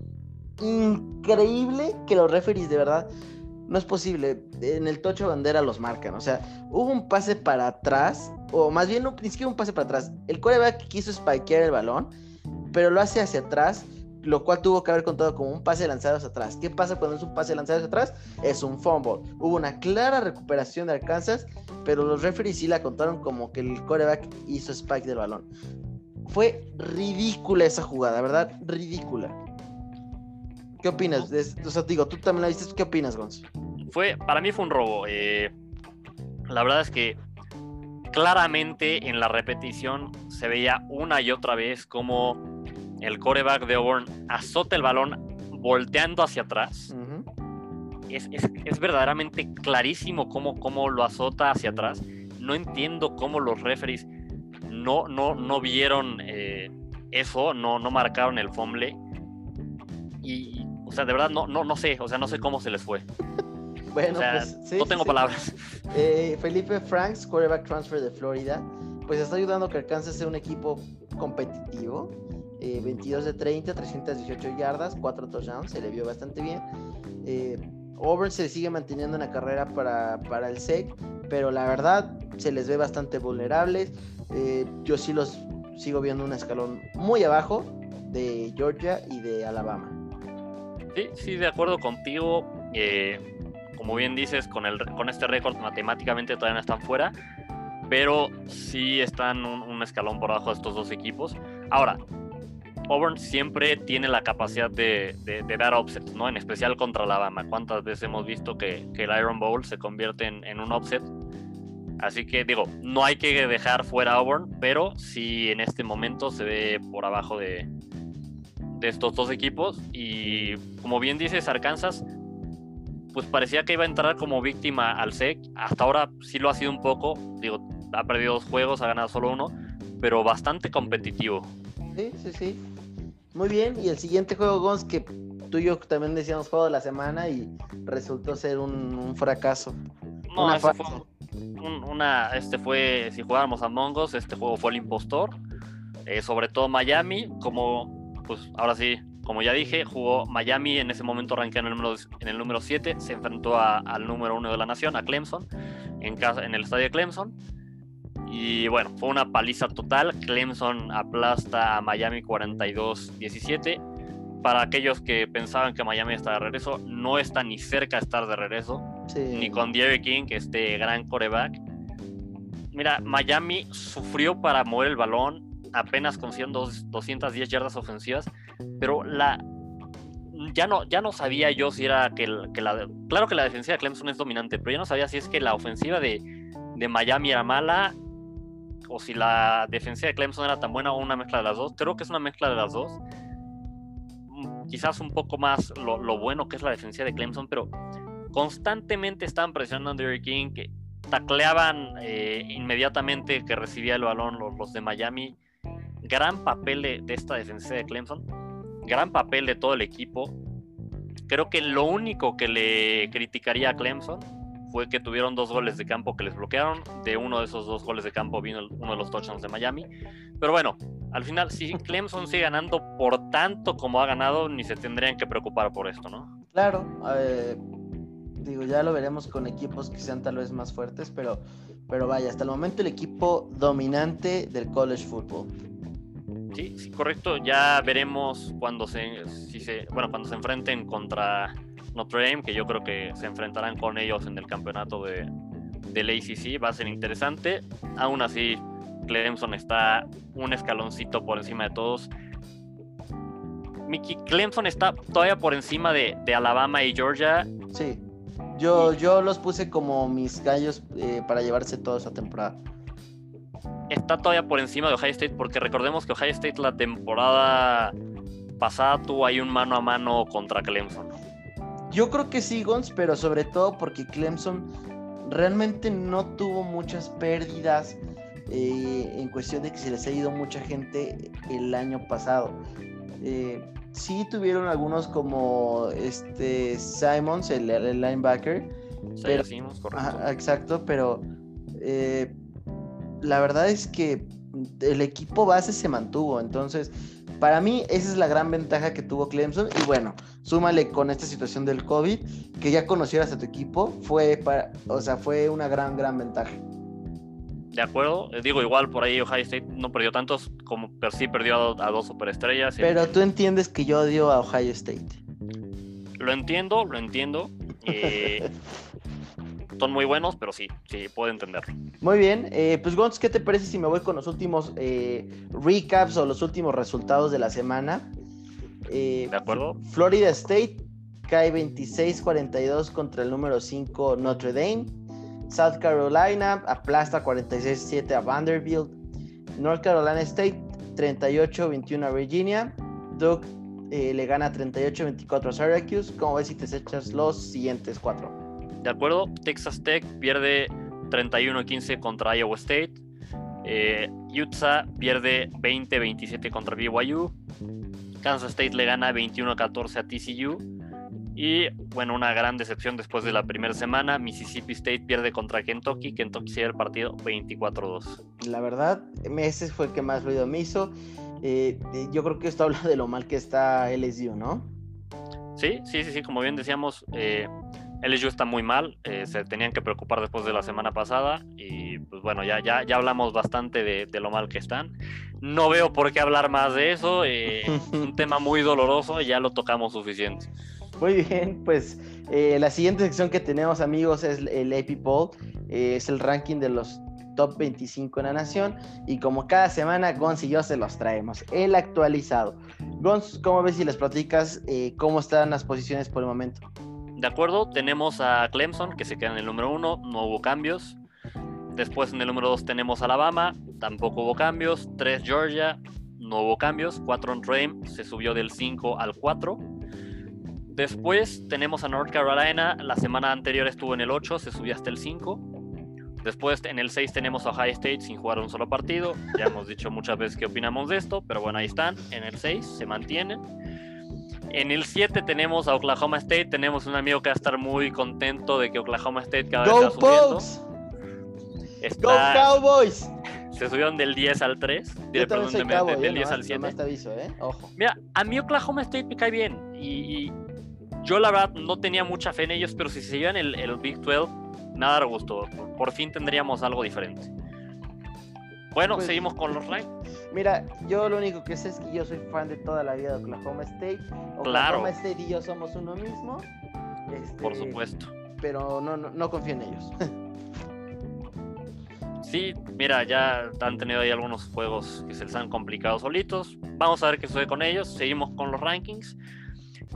increíble que los referees de verdad no es posible. En el tocho bandera los marcan. O sea, hubo un pase para atrás, o más bien no, ni siquiera un pase para atrás. El quarterback quiso spikear el balón, pero lo hace hacia atrás, lo cual tuvo que haber contado como un pase lanzado hacia atrás. ¿Qué pasa cuando es un pase lanzado hacia atrás? Es un fumble. Hubo una clara recuperación de Arkansas, pero los referees sí la contaron como que el quarterback hizo spike del balón. Fue ridícula esa jugada, ¿verdad? Ridícula. ¿Qué opinas? De- o sea, digo, tú también la viste. ¿Qué opinas, Gonz? fue, para mí fue un robo. eh, la verdad es que claramente en la repetición se veía una y otra vez como el coreback de Auburn azota el balón volteando hacia atrás. Es, es- es verdaderamente clarísimo cómo, cómo lo azota hacia atrás. No entiendo cómo los referees no, no, no vieron eh, eso, no, no marcaron el fumble. O sea, de verdad, no, no, no sé, o sea, no sé cómo se les fue. Bueno, o sea, pues sí, no tengo sí. palabras. Eh, Felipe Franks, quarterback transfer de Florida, pues está ayudando a que Arkansas sea un equipo competitivo. Eh, 22 de 30, 318 yardas, 4 touchdowns, se le vio bastante bien. Eh, Auburn se sigue manteniendo en la carrera para, para el SEC, pero la verdad se les ve bastante vulnerables. Eh, yo sí los sigo viendo un escalón muy abajo de Georgia y de Alabama. Sí, sí, de acuerdo contigo. Eh, como bien dices, con, el, con este récord matemáticamente todavía no están fuera, pero sí están un, escalón por abajo de estos dos equipos. Ahora, Auburn siempre tiene la capacidad de, dar offsets, ¿no? En especial contra Alabama. ¿Cuántas veces hemos visto que, el Iron Bowl se convierte en, un offset? Así que digo, no hay que dejar fuera Auburn, pero sí en este momento se ve por abajo de, de estos dos equipos. Y como bien dices, Arkansas, pues parecía que iba a entrar como víctima al SEC. Hasta ahora sí lo ha sido un poco. Digo, ha perdido dos juegos, ha ganado solo uno, pero bastante competitivo. Sí, sí, sí. Muy bien. Y el siguiente juego, Gons, que tú y yo también decíamos juego de la semana y resultó ser un, un fracaso. No, Una fue un- una, este fue, si jugáramos a Mongos, este juego fue el impostor. Eh, sobre todo Miami, como, pues ahora sí, como ya dije, jugó Miami en ese momento arranqué en el número, en el número 7, se enfrentó a- al número 1 de la nación, a Clemson, en, casa, en el estadio de Clemson. Y bueno, fue una paliza total. Clemson aplasta a Miami 42-17. Para aquellos que pensaban que Miami está de regreso, no está ni cerca de estar de regreso Sí. ni con Jerry King, que este gran coreback. Mira, Miami sufrió para mover el balón, apenas dos- 210 yardas ofensivas, pero la ya no, ya no sabía yo si era que, que la claro que la defensiva de Clemson es dominante, pero yo no sabía si es que la ofensiva de, de Miami era mala o si la defensiva de Clemson era tan buena o una mezcla de las dos. Creo que es una mezcla de las dos. Mm, Quizás un poco más lo, lo bueno que es la defensiva de Clemson, pero constantemente estaban presionando a Derrick King, que tacleaban eh, inmediatamente que recibía el balón los, de Miami. Gran papel de, esta defensa de Clemson, gran papel de todo el equipo. Creo que lo único que le criticaría a Clemson fue que tuvieron dos goles de campo que les bloquearon. De uno de esos dos goles de campo vino uno de los touchdowns de Miami. Pero bueno, al final, si Clemson sigue ganando por tanto como ha ganado, ni se tendrían que preocupar por esto, ¿no? Claro, eh, digo, ya lo veremos con equipos que sean tal vez más fuertes, pero, pero vaya, hasta el momento el equipo dominante del college football. Sí, sí, correcto. Ya veremos cuando se, bueno, cuando se enfrenten contra Notre Dame, que yo creo que se enfrentarán con ellos en el campeonato de, del ACC. Va a ser interesante. Aún así, Clemson está un escaloncito por encima de todos. Mickey, Clemson está todavía por encima de, de Alabama y Georgia. Sí. Yo, yo los puse como mis gallos eh, para llevarse toda esa temporada. Está todavía por encima de Ohio State porque recordemos que Ohio State la temporada pasada tuvo ahí un mano a mano contra Clemson. Yo creo que sí, Gons, pero sobre todo porque Clemson realmente no tuvo muchas pérdidas eh, en cuestión de que se les ha ido mucha gente el año pasado. Eh, sí tuvieron algunos como este Simons, el, linebacker. Pero, exacto, pero eh, la verdad es que el equipo base se mantuvo. Entonces, para mí, esa es la gran ventaja que tuvo Clemson. Y bueno, súmale con esta situación del COVID, que ya conocieras a tu equipo, fue para, o sea, fue una gran, gran ventaja de acuerdo. Eh, digo, igual por ahí Ohio State no perdió tantos, como pero sí perdió a, dos superestrellas. Pero tú entiendes que yo odio a Ohio State. Lo entiendo, lo entiendo. Eh, son muy buenos, pero sí, sí, puedo entenderlo. Muy bien. Eh, pues, Gonz, ¿qué te parece si me voy con los últimos recaps o los últimos resultados de la semana? de acuerdo. Florida State cae 26-42 contra el número 5 Notre Dame. South Carolina aplasta 46-7 a Vanderbilt. North Carolina State 38-21 a Virginia. Duke eh, le gana 38-24 a Syracuse. ¿Cómo ves si te echas los siguientes cuatro? De acuerdo, Texas Tech pierde 31-15 contra Iowa State. Eh, Utah pierde 20-27 contra BYU. Kansas State le gana 21-14 a TCU. Y bueno, una gran decepción después de la primera semana. Mississippi State pierde contra Kentucky. Kentucky sigue el partido 24-2. La verdad, ese fue el que más ruido me hizo. Eh, eh, yo creo que esto habla de lo mal que está LSU, ¿no? Sí, sí, sí, sí. Como bien decíamos, eh, LSU está muy mal. Eh, se tenían que preocupar después de la semana pasada. Y pues bueno, ya, ya, ya hablamos bastante de, de lo mal que están. No veo por qué hablar más de eso. es un tema muy doloroso y ya lo tocamos suficiente. Muy bien, pues eh, la siguiente sección que tenemos, amigos, es el AP Poll. Eh, es el ranking de los top 25 en la nación. Y como cada semana, Gonz y yo se los traemos. El actualizado. Gonz, ¿cómo ves si les platicas eh, cómo están las posiciones por el momento? De acuerdo, tenemos a Clemson, que se queda en el número uno, no hubo cambios. Después en el número 2 tenemos Alabama, tampoco hubo cambios. 3 Georgia, no hubo cambios. 4 Notre se subió del 5 al 4. Después tenemos a North Carolina, la semana anterior estuvo en el 8, se subió hasta el 5. Después en el 6 tenemos a Ohio State sin jugar un solo partido. Ya hemos dicho muchas veces qué opinamos de esto, pero bueno, ahí están. En el 6 se mantienen. En el 7 tenemos a Oklahoma State. Tenemos un amigo que va a estar muy contento de que Oklahoma State cada vez está subiendo. ¡Go Cowboys! Se subieron del 10 al 3. perdón, del 10 al 7. ¿eh? Ojo. Mira, a mí Oklahoma State me cae bien. y yo la verdad no tenía mucha fe en ellos, pero si se llevan el, el Big 12, nada gustó. Por fin tendríamos algo diferente. Bueno, pues, seguimos con los Rams. Mira, yo lo único que sé es que yo soy fan de toda la vida de Oklahoma State. Oklahoma State y yo somos uno mismo. Por este, supuesto. Pero no, no, no confío en ellos. sí, mira, ya han tenido ahí algunos juegos que se les han complicado solitos. Vamos a ver qué sucede con ellos. Seguimos con los rankings.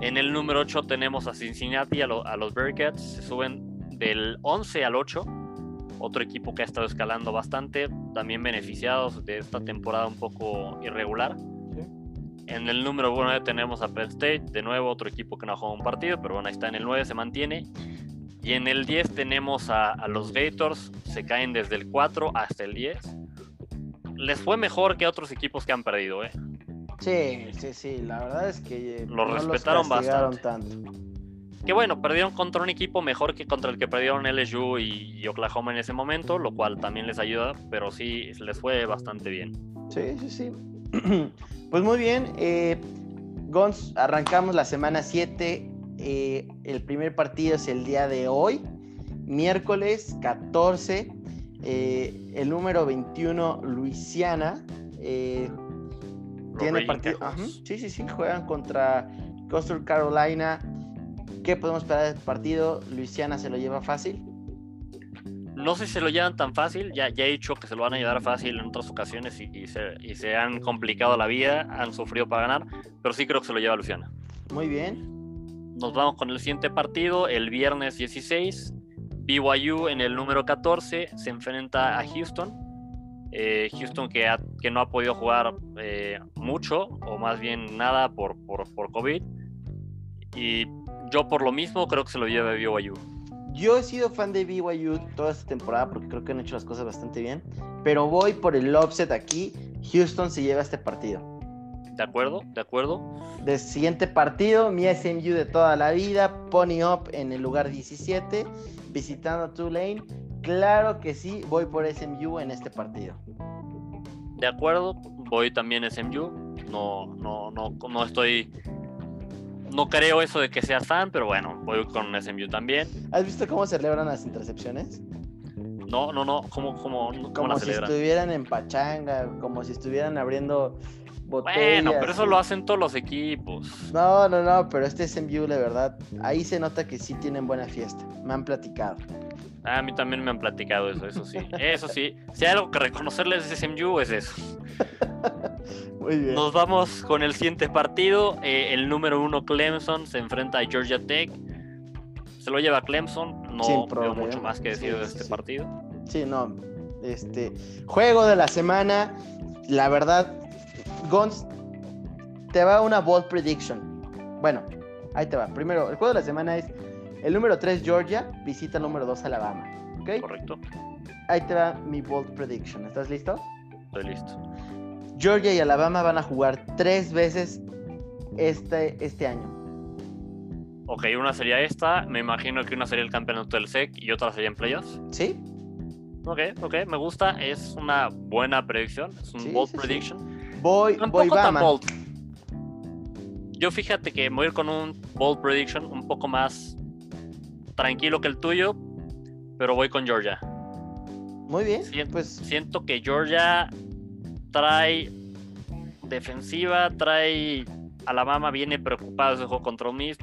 En el número 8 tenemos a Cincinnati, a, los Bearcats, se suben del 11 al 8. Otro equipo que ha estado escalando bastante, también beneficiados de esta temporada un poco irregular. En el número 9 tenemos a Penn State, de nuevo otro equipo que no ha jugado un partido, pero bueno, ahí está en el 9, se mantiene. Y en el 10 tenemos a, a los Gators, se caen desde el 4 hasta el 10. Les fue mejor que otros equipos que han perdido, ¿eh? Sí, sí, sí, la verdad es que eh, Los no respetaron bastante. tanto. Que bueno, perdieron contra un equipo mejor que contra el que perdieron LSU y, Oklahoma en ese momento, lo cual también les ayuda, pero sí les fue bastante bien. Sí, sí, sí. pues muy bien, eh, Gons, arrancamos la semana 7. eh, el primer partido es el día de hoy, miércoles 14. eh, el número 21, Luisiana. eh, tiene partido. Ajá, Sí, sí, sí, juegan contra Coastal Carolina. ¿Qué podemos esperar de este partido? Luisiana se lo lleva fácil. No sé si se lo llevan tan fácil, ya, ya he dicho que se lo van a llevar fácil en otras ocasiones y, y se, y se han complicado la vida, han sufrido para ganar, pero sí creo que se lo lleva Luciana. Muy bien. Nos vamos con el siguiente partido, el viernes 16. BYU en el número 14 se enfrenta a Houston. Eh, Houston que, ha- que no ha podido jugar eh, mucho, o más bien nada por, por, por COVID. Y yo por lo mismo creo que se lo lleva BYU. Yo he sido fan de BYU toda esta temporada porque creo que han hecho las cosas bastante bien. Pero voy por el offset aquí. Houston se lleva este partido. ¿De acuerdo? ¿De acuerdo? Del siguiente partido, mi SMU de toda la vida, Pony Up en el lugar 17, visitando a Tulane. Claro que sí, voy por SMU en este partido. De acuerdo, voy también SMU. No, no, no, no estoy. No creo eso de que sea fan, pero bueno, voy con SMU también. ¿Has visto cómo celebran las intercepciones? No, no, no, ¿cómo, cómo, cómo Como la si celebran? estuvieran en pachanga, como si estuvieran abriendo botellas. Bueno, pero eso lo hacen todos los equipos. No, no, no, pero este SMU, la verdad, ahí se nota que sí tienen buena fiesta. Me han platicado. A mí también me han platicado eso, eso sí. Eso sí. Si hay algo que reconocerles de SMU es eso. Muy bien. Nos vamos con el siguiente partido. Eh, el número uno Clemson se enfrenta a Georgia Tech. Se lo lleva Clemson. No veo mucho más que decir Sí, de este sí. partido. Sí, no. Este. Juego de la semana. La verdad, Gons, te va una bold prediction. Bueno, ahí te va. Primero, el juego de la semana es el número 3 Georgia visita el número 2 Alabama. ¿Ok? Correcto. Ahí te va mi bold prediction. ¿Estás listo? Estoy listo. Georgia y Alabama van a jugar tres veces este, este año. Ok, una sería esta. Me imagino que una sería el campeonato del SEC y otra sería en playoffs. ¿Sí? Ok, ok, me gusta. Es una buena predicción. Es un Sí, bold sí, prediction. Voy, voy Tampoco tan Bama. bold. Yo fíjate que me voy a ir con un bold prediction un poco más tranquilo que el tuyo, pero voy con Georgia. Muy bien. Siento, Pues siento que Georgia trae defensiva, trae Alabama viene preocupado ese juego contra Miss.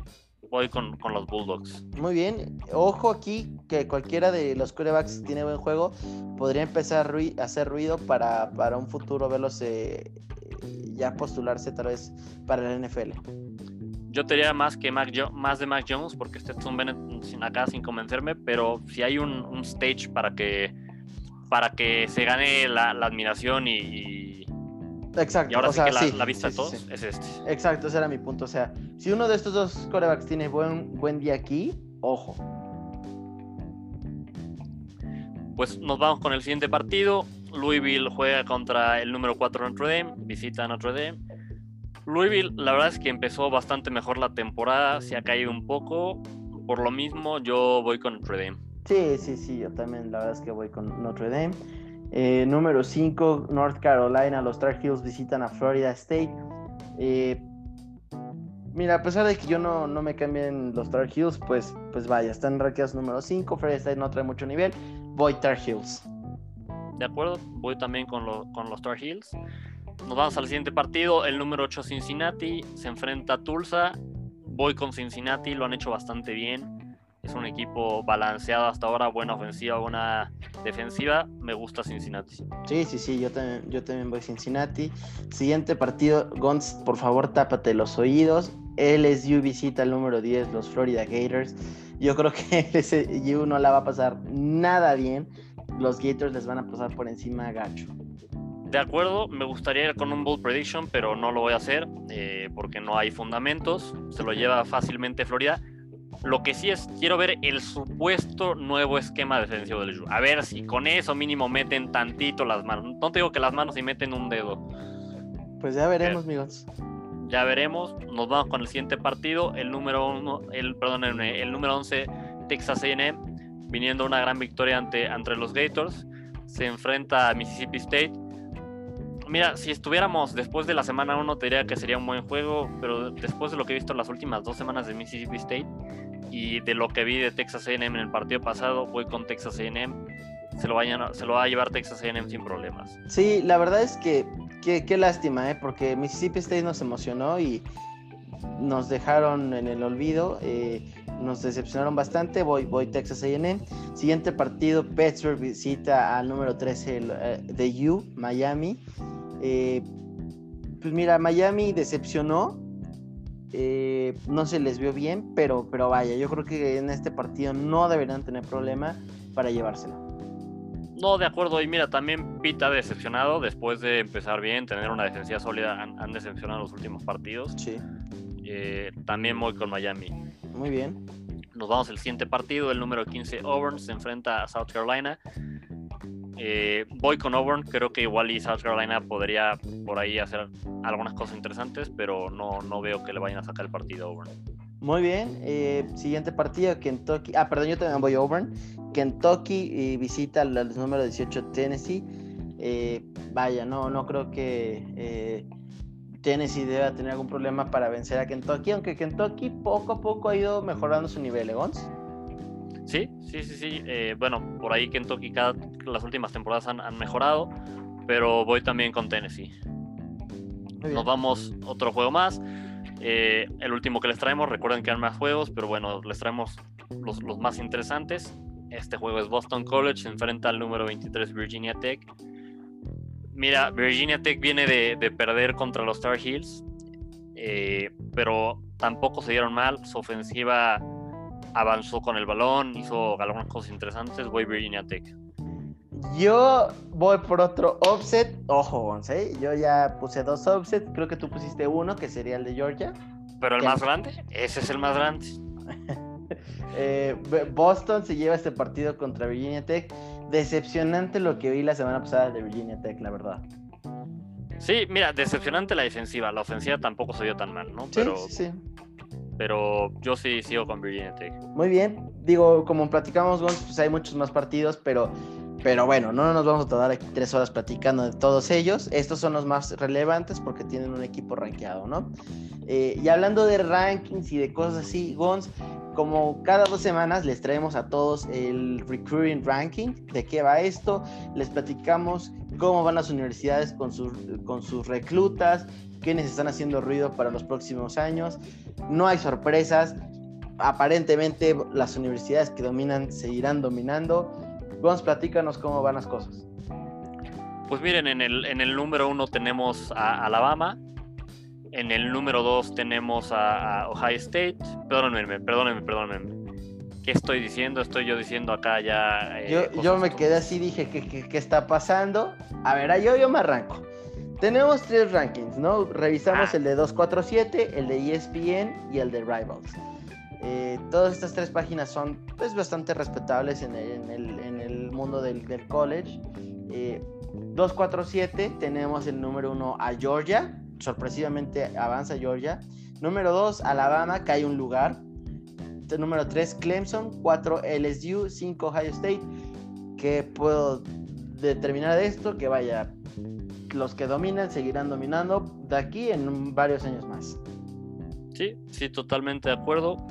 Voy con, con los Bulldogs. Muy bien. Ojo aquí que cualquiera de los quarterbacks tiene buen juego podría empezar a hacer ruido para, para un futuro verlos eh, eh, ya postularse tal vez para el NFL. Yo te diría más que Mac Jo- más de Mac Jones porque este es un Bennett sin acá sin convencerme, pero si hay un, un stage para que para que se gane la, la admiración y, y- Exacto. y ahora o sí sea, que la, sí, la vista sí, de todos sí. es este. Exacto, ese era mi punto. O sea, si uno de estos dos quarterbacks tiene buen, buen día aquí, ojo. Pues nos vamos con el siguiente partido. Louisville juega contra el número 4 Notre Dame, visita a Notre Dame. Louisville, la verdad es que empezó bastante mejor la temporada, se ha caído un poco. Por lo mismo, yo voy con Notre Dame. Sí, sí, sí, yo también la verdad es que voy con Notre Dame. Eh, número 5, North Carolina, los Tar Heels visitan a Florida State. Eh, mira, a pesar de que yo no, no me cambien los Tar Heels, pues, pues vaya, están rankeados número 5, Florida State no trae mucho nivel, voy Tar Heels. ¿De acuerdo? Voy también con, lo- con los Tar Heels. Nos vamos al siguiente partido. El número 8 Cincinnati se enfrenta a Tulsa. Voy con Cincinnati, lo han hecho bastante bien. Es un equipo balanceado hasta ahora, buena ofensiva, buena defensiva. Me gusta Cincinnati. Sí, sí, sí, yo también, yo también voy Cincinnati. Siguiente partido, Gons, por favor, tápate los oídos. LSU visita el número 10, los Florida Gators. Yo creo que LSU no la va a pasar nada bien. Los Gators les van a pasar por encima a gacho. De acuerdo, me gustaría ir con un bold prediction, pero no lo voy a hacer eh, porque no hay fundamentos. Se lo lleva fácilmente Florida. Lo que sí es, quiero ver el supuesto nuevo esquema defensivo del LSU. A ver si con eso mínimo meten tantito las manos. No te digo que las manos y meten un dedo. Pues ya veremos, amigos. Ya veremos. Nos vamos con el siguiente partido. El número uno, el, perdón, el, número 11, Texas AM, viniendo una gran victoria ante, ante los Gators. Se enfrenta a Mississippi State Mira, si estuviéramos después de la semana 1, te diría que sería un buen juego, pero después de lo que he visto las últimas dos semanas de Mississippi State y de lo que vi de Texas AM en el partido pasado, voy con Texas AM. Se lo, vayan, se lo va a llevar Texas AM sin problemas. Sí, la verdad es que qué, lástima, ¿eh? porque Mississippi State nos emocionó y nos dejaron en el olvido. Eh, nos decepcionaron bastante. Voy, voy Texas AM. Siguiente partido, Pittsburgh visita al número 13 eh, de U, Miami. Eh, pues mira, Miami decepcionó. Eh, no se les vio bien, pero, pero vaya, yo creo que en este partido no deberían tener problema para llevárselo. No, de acuerdo. Y mira, también Pita decepcionado después de empezar bien, tener una defensiva sólida. Han, decepcionado los últimos partidos. Sí. Eh, también voy con Miami. Muy bien. Nos vamos al siguiente partido. El número 15, Auburn, se enfrenta a South Carolina. Eh, voy con Auburn, creo que igual y South Carolina podría por ahí hacer algunas cosas interesantes, pero no, no veo que le vayan a sacar el partido a Auburn. Muy bien, eh, siguiente partido, Kentucky. Ah, perdón, yo también voy a Auburn. Kentucky visita al, número 18 Tennessee. vaya, no, no creo que Tennessee deba tener algún problema para vencer a Kentucky, aunque Kentucky poco a poco ha ido mejorando su nivel, Egons. Sí, sí, sí, sí. Eh, bueno, por ahí Kentucky cada, las últimas temporadas han, mejorado, pero voy también con Tennessee. Nos vamos otro juego más. Eh, el último que les traemos, recuerden que hay más juegos, pero bueno, les traemos los, más interesantes. Este juego es Boston College, se enfrenta al número 23 Virginia Tech. Mira, Virginia Tech viene de, perder contra los Star Heels, eh, pero tampoco se dieron mal. Su ofensiva avanzó con el balón, hizo algunas cosas interesantes, voy Virginia Tech. Yo voy por otro offset, ojo, ¿eh? yo ya puse dos offsets, creo que tú pusiste uno, que sería el de Georgia. Pero el más grande, ese es el más grande. Eh, Boston se lleva este partido contra Virginia Tech. Decepcionante lo que vi la semana pasada de Virginia Tech, la verdad. Sí, mira, decepcionante la defensiva. La ofensiva tampoco se dio tan mal, ¿no? Pero sí, sí pero yo sí sigo con Virginia Tech. Muy bien, digo, como platicamos, pues hay muchos más partidos, pero, pero bueno, no nos vamos a tardar aquí tres horas platicando de todos ellos. Estos son los más relevantes porque tienen un equipo rankeado, ¿no? Eh, y hablando de rankings y de cosas así, Gons, como cada dos semanas les traemos a todos el recruiting ranking, de qué va esto, les platicamos cómo van las universidades con sus, con sus reclutas, quiénes están haciendo ruido para los próximos años. No hay sorpresas. Aparentemente las universidades que dominan seguirán dominando. Vamos, platícanos cómo van las cosas. Pues miren, en el, en el número uno tenemos a Alabama, en el número dos tenemos a, Ohio State. Perdónenme, perdónenme, perdónenme. ¿Qué estoy diciendo? Estoy yo diciendo acá ya. Eh, yo, me quedé así, dije, ¿qué, qué, está pasando? A ver, yo, yo me arranco. Tenemos tres rankings, ¿no? Revisamos ah. el de 247, el de ESPN y el de Rivals. Eh, todas estas tres páginas son pues, bastante respetables en el, mundo del, college. 247 eh, tenemos el número uno a Georgia, sorpresivamente avanza Georgia. Número 2, Alabama, cae un lugar. Número 3, Clemson. 4, LSU. 5, Ohio State. ¿Qué puedo determinar de esto? Que vaya, los que dominan seguirán dominando de aquí en varios años más. Sí, sí, totalmente de acuerdo.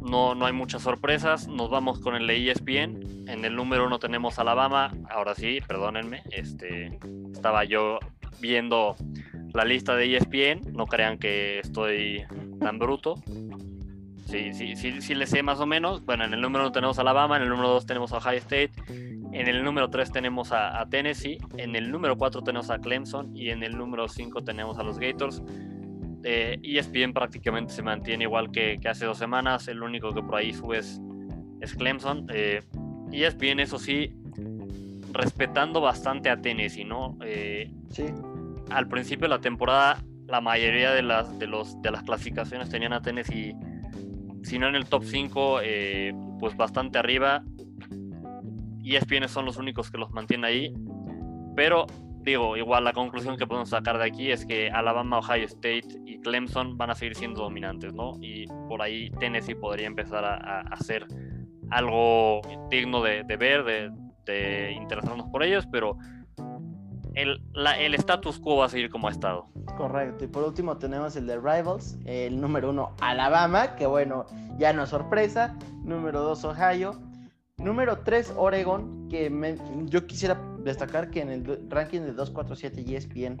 No, no hay muchas sorpresas. Nos vamos con el de ESPN. En el número uno tenemos Alabama. Ahora sí, perdónenme. Este, estaba yo viendo la lista de ESPN. No crean que estoy tan bruto. Sí, sí, sí, sí le sé más o menos. Bueno, en el número uno tenemos Alabama, en el número dos tenemos a Ohio State, en el número 3 tenemos a, Tennessee, en el número 4 tenemos a Clemson y en el número 5 tenemos a los Gators. Eh, ESPN prácticamente se mantiene igual que, hace dos semanas, el único que por ahí sube es, Clemson. Eh, ESPN, eso sí, respetando bastante a Tennessee, ¿no? Eh, sí. Al principio de la temporada, la mayoría de las, de, los, de las clasificaciones tenían a Tennessee si no en el top 5, eh, pues bastante arriba. Y ESPN son los únicos que los mantienen ahí. Pero digo, igual la conclusión que podemos sacar de aquí es que Alabama, Ohio State y Clemson van a seguir siendo dominantes, ¿no? Y por ahí Tennessee podría empezar a, hacer algo digno de, ver, de, de, interesarnos por ellos, pero el, el status quo va a seguir como ha estado. Correcto, y por último tenemos el de Rivals, el número uno Alabama, que bueno, ya no es sorpresa, número dos Ohio, número tres Oregon, que yo quisiera destacar que en el ranking de 247 y ESPN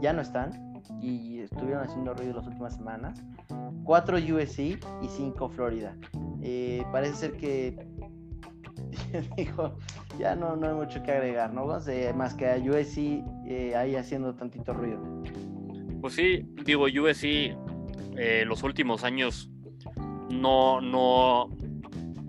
ya no están y estuvieron haciendo ruido las últimas semanas. 4 USC y 5 Florida. Eh, parece ser que dijo, ya no, no hay mucho que agregar, ¿no? más que a USC eh, ahí haciendo tantito ruido. Pues sí, digo, USC eh, los últimos años no, no,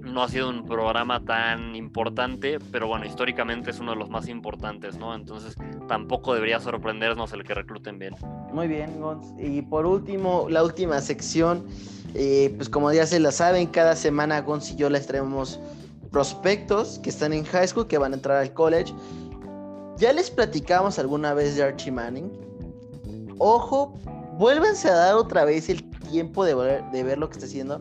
no ha sido un programa tan importante, pero bueno, históricamente es uno de los más importantes, ¿no? Entonces tampoco debería sorprendernos el que recluten bien. Muy bien, Gons. Y por último, la última sección, eh, pues como ya se la saben, cada semana Gons y yo les traemos prospectos que están en high school, que van a entrar al college. Ya les platicamos alguna vez de Archie Manning. Ojo, vuélvense a dar otra vez el tiempo de, de ver lo que está haciendo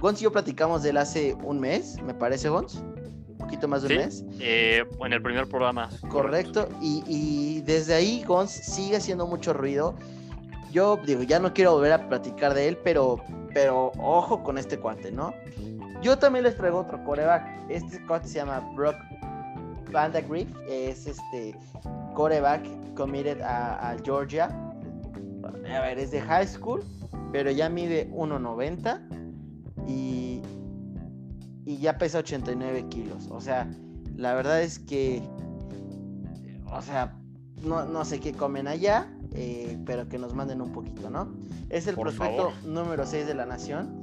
Gons y yo platicamos de él hace un mes, me parece, Gons. Un poquito más de un mes. Eh, en el primer programa. Correcto. Y, desde ahí Gons sigue haciendo mucho ruido. Yo digo, ya no quiero volver a platicar de él, pero, pero ojo con este cuate, ¿no? Yo también les traigo otro coreback. Este cuate se llama Brock Vandagriff. Es este coreback committed a, a Georgia. A ver, es de high school, pero ya mide 1.90 y, ya pesa 89 kilos. O sea, la verdad es que, o sea, no, sé qué comen allá, eh, pero que nos manden un poquito, ¿no? Es el prospecto número 6 de la nación,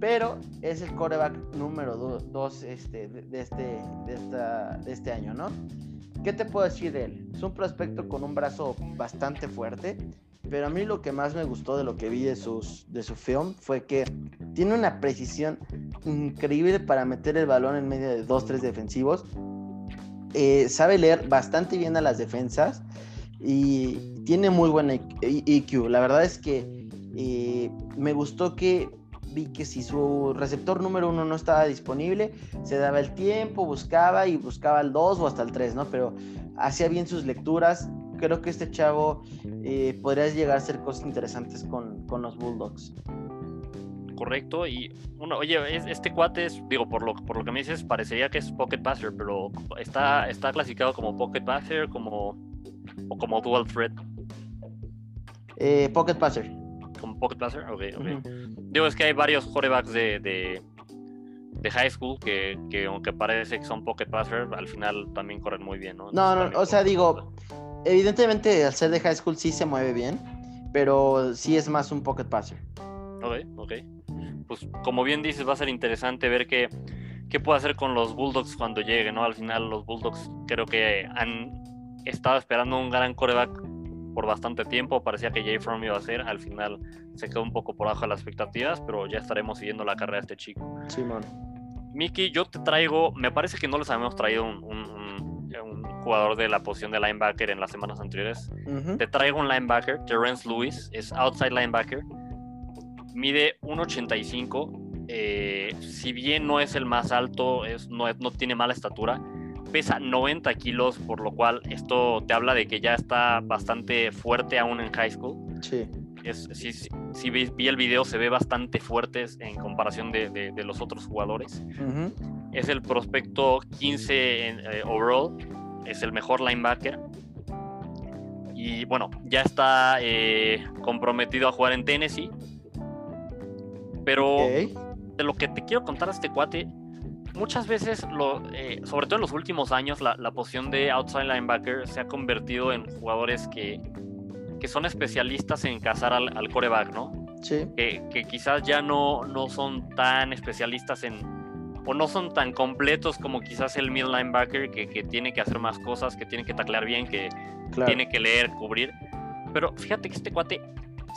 pero es el coreback número 2 este, de, este, de este año, ¿no? ¿Qué te puedo decir de él? Es un prospecto con un brazo bastante fuerte, pero a mí lo que más me gustó de lo que vi de, sus, de su film fue que tiene una precisión increíble para meter el balón en medio de dos, tres defensivos. Eh, sabe leer bastante bien a las defensas y tiene muy buen EQ. La verdad es que eh, me gustó que vi que si su receptor número uno no estaba disponible, se daba el tiempo, buscaba y buscaba el dos o hasta el tres, ¿no? Pero hacía bien sus lecturas, creo que este chavo eh, podría llegar a hacer cosas interesantes con, los Bulldogs. Correcto, y bueno, oye, este cuate es, digo, por lo, por lo que me dices, parecería que es Pocket Passer, pero está, está clasificado como Pocket Passer como, o como Dual Threat. Eh, pocket Passer. Como Pocket Passer, ok, ok. Digo, es que hay varios quarterbacks de, de, de high school que, que, aunque parece que son Pocket Passer, al final también corren muy bien, ¿no? no, no, o sea, digo, evidentemente al ser de high school sí se mueve bien, pero sí es más un pocket passer. Ok, ok. Pues como bien dices, va a ser interesante ver qué, qué puede hacer con los Bulldogs cuando llegue, ¿no? Al final los Bulldogs creo que han estado esperando un gran coreback por bastante tiempo. Parecía que Jay From iba a ser. Al final se quedó un poco por abajo de las expectativas, pero ya estaremos siguiendo la carrera de este chico. Sí, man. Miki, yo te traigo, me parece que no les habíamos traído un jugador de la posición de linebacker en las semanas anteriores. Te traigo un linebacker, Terrence Lewis, es outside linebacker, mide 1.85, eh, si bien no es el más alto, es, no, no tiene mala estatura, pesa 90 kilos, por lo cual esto te habla de que ya está bastante fuerte aún en high school. Sí. Es, vi el video, se ve bastante fuerte en comparación de, de, los otros jugadores. Es el prospecto 15 en, eh, overall es el mejor linebacker. Y bueno, ya está eh, comprometido a jugar en Tennessee. Pero de lo que te quiero contar a este cuate, muchas veces, lo, eh, sobre todo en los últimos años, la, posición de outside linebacker se ha convertido en jugadores que, que son especialistas en cazar al, coreback, ¿no? Sí. Que, que, quizás ya no, no son tan especialistas en, o no son tan completos como quizás el middle linebacker que, que tiene que hacer más cosas, que tiene que taclear bien, que tiene que leer, cubrir. Pero fíjate que este cuate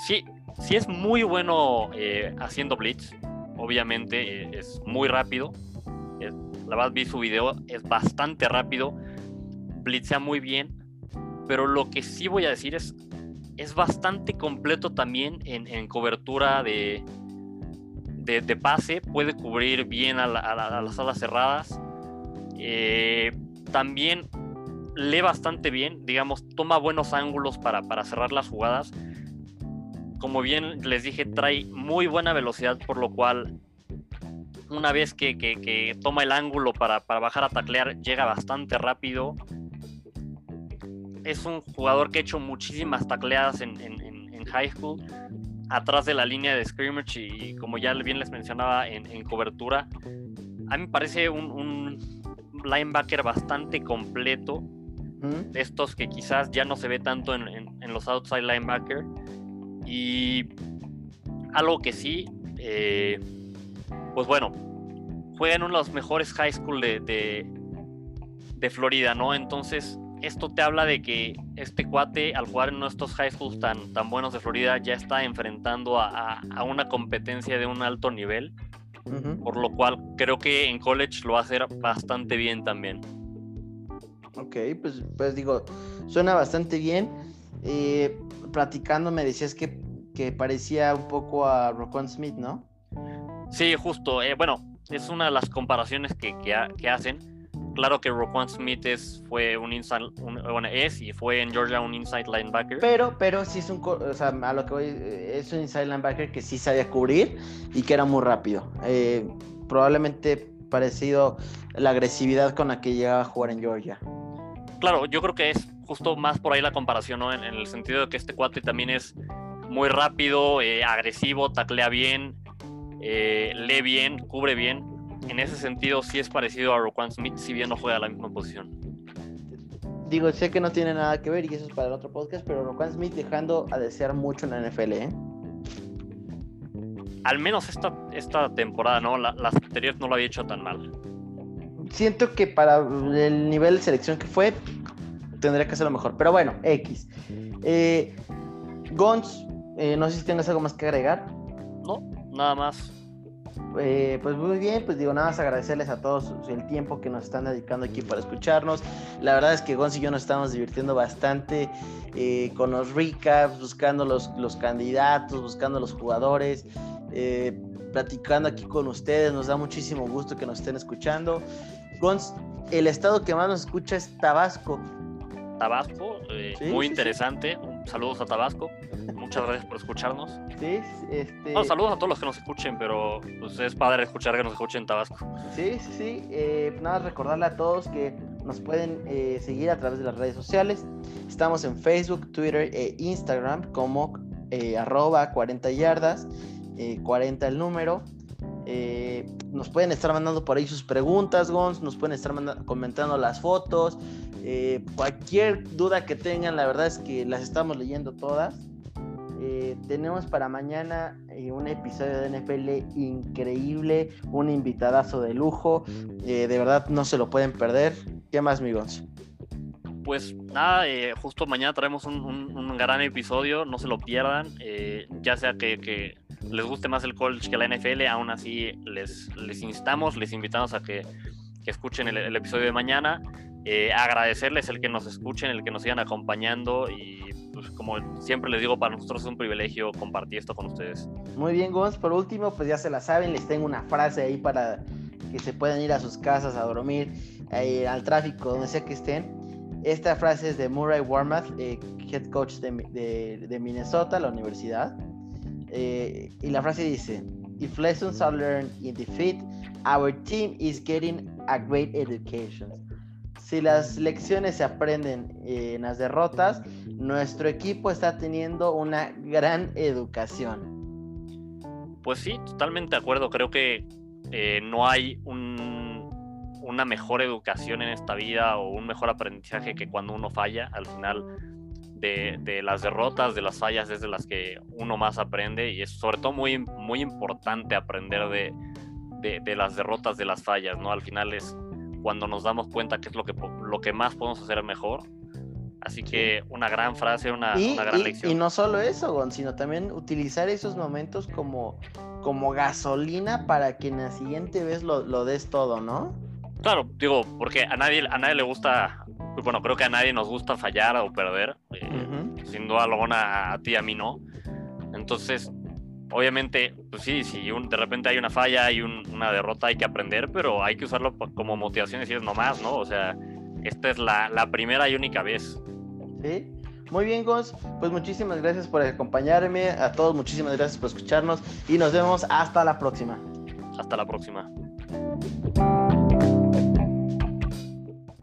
sí, sí es muy bueno eh, haciendo blitz. obviamente eh, es muy rápido. La verdad vi su video, es bastante rápido, blitzea muy bien, pero lo que sí voy a decir es, es bastante completo también en, cobertura de, de, pase, puede cubrir bien a, las alas cerradas. Eh, también lee bastante bien, digamos, toma buenos ángulos para, para cerrar las jugadas. Como bien les dije, trae muy buena velocidad, por lo cual una vez que, toma el ángulo para, bajar a taclear, llega bastante rápido. Es un jugador que ha hecho muchísimas tacleadas en, high school, atrás de la línea de scrimmage y, como ya bien les mencionaba, en, cobertura. A mí me parece un, un linebacker bastante completo de estos que quizás ya no se ve tanto en, los outside linebacker. Y algo que sí, eh, pues bueno, juega en uno de los mejores high school de, de, Florida, ¿no? Entonces, esto te habla de que este cuate, al jugar en estos high schools tan, tan buenos de Florida, ya está enfrentando a, una competencia de un alto nivel. Por lo cual creo que en college lo va a hacer bastante bien también. Ok, pues, pues digo, suena bastante bien. Eh, platicando me decías que, que, parecía un poco a Roquan Smith, ¿no? Sí, justo. Eh, bueno, es una de las comparaciones que, que, hacen. Claro que Roquan Smith es, fue un inside, bueno, es y fue en Georgia un inside linebacker. Pero, pero sí es un, o sea, a lo que voy, eh, es un inside linebacker que sí sabía cubrir y que era muy rápido. probablemente parecido la agresividad con la que llegaba a jugar en Georgia claro, yo creo que es justo más por ahí la comparación, ¿no? En, el sentido de que este cuate también es muy rápido, eh, agresivo, taclea bien, eh, lee bien, cubre bien. En ese sentido sí es parecido a Roquan Smith, si bien no juega la misma posición. Digo, sé que no tiene nada que ver y eso es para el otro podcast, pero Roquan Smith dejando a desear mucho en la NFL, ¿eh? Al menos esta, esta temporada, ¿no? las anteriores no lo había hecho tan mal siento que para el nivel de selección que fue, tendría que ser lo mejor. Pero bueno, X. Eh, Gons, eh, no sé si tengas algo más que agregar. Nada más. Eh, pues muy bien, pues digo, nada más agradecerles a todos el tiempo que nos están dedicando aquí para escucharnos. La verdad es que Gonz y yo nos estamos divirtiendo bastante con los recaps, buscando los, los candidatos, buscando los jugadores platicando aquí con ustedes. Nos da muchísimo gusto que nos estén escuchando. Gons, el estado que más nos escucha es Tabasco. Tabasco, eh, muy interesante. Saludos a Tabasco. Muchas gracias por escucharnos. Sí, este... No, saludos a todos los que nos escuchen, pero pues, es padre escuchar que nos escuchen Tabasco. Sí, sí, sí. Eh, nada, recordarle a todos que nos pueden eh, seguir a través de las redes sociales. Estamos en Facebook, Twitter e Instagram como arroba 40 yardas, 40 el número. Eh, nos pueden estar mandando por ahí sus preguntas, Gons, nos pueden estar comentando las fotos, eh, cualquier duda que tengan, la verdad es que las estamos leyendo todas. Eh, tenemos para mañana un episodio de NFL increíble, un invitadazo de lujo, de verdad no se lo pueden perder. ¿Qué más, amigos? Pues nada, justo mañana traemos un, gran episodio, no se lo pierdan, ya sea que les guste más el college que la NFL, aún así les, les instamos, les invitamos a que, escuchen el, episodio de mañana. Eh, agradecerles el que nos escuchen, el que nos sigan acompañando y pues, como siempre les digo, para nosotros es un privilegio compartir esto con ustedes. Muy bien, Gonz. Por último, pues ya se la saben, les tengo una frase ahí para que se puedan ir a sus casas a dormir, al tráfico, donde sea que estén. Esta frase es de Murray Warmath, eh, head coach de, de Minnesota, la universidad. Eh, y la frase dice, If lessons are learned in defeat, our team is getting a great education. Si las lecciones se aprenden en las derrotas, nuestro equipo está teniendo una gran educación. Pues sí, totalmente de acuerdo. Creo que eh, no hay una mejor educación en esta vida o un mejor aprendizaje que cuando uno falla. Al final de, las derrotas, de las fallas, es de las que uno más aprende y es sobre todo muy, muy importante aprender de, de, las derrotas, de las fallas, ¿no? Al final es cuando nos damos cuenta que es lo que, lo que más podemos hacer mejor. Así que una gran frase, una, una gran lección. Y no solo eso, Gon, sino también utilizar esos momentos como como gasolina para que en la siguiente vez lo, lo des todo, ¿no? Claro, digo, porque a nadie, a nadie le gusta, bueno, creo que a nadie nos gusta fallar o perder. Eh, sin duda alguna a ti, a mí no. Entonces, obviamente, pues sí, si de repente hay una falla, hay una derrota, hay que aprender, pero hay que usarlo como motivación y decir, no más, ¿no? O sea, esta es la, la primera y única vez. Sí. Muy bien, Gus. Pues muchísimas gracias por acompañarme. A todos, muchísimas gracias por escucharnos. Y nos vemos hasta la próxima. Hasta la próxima.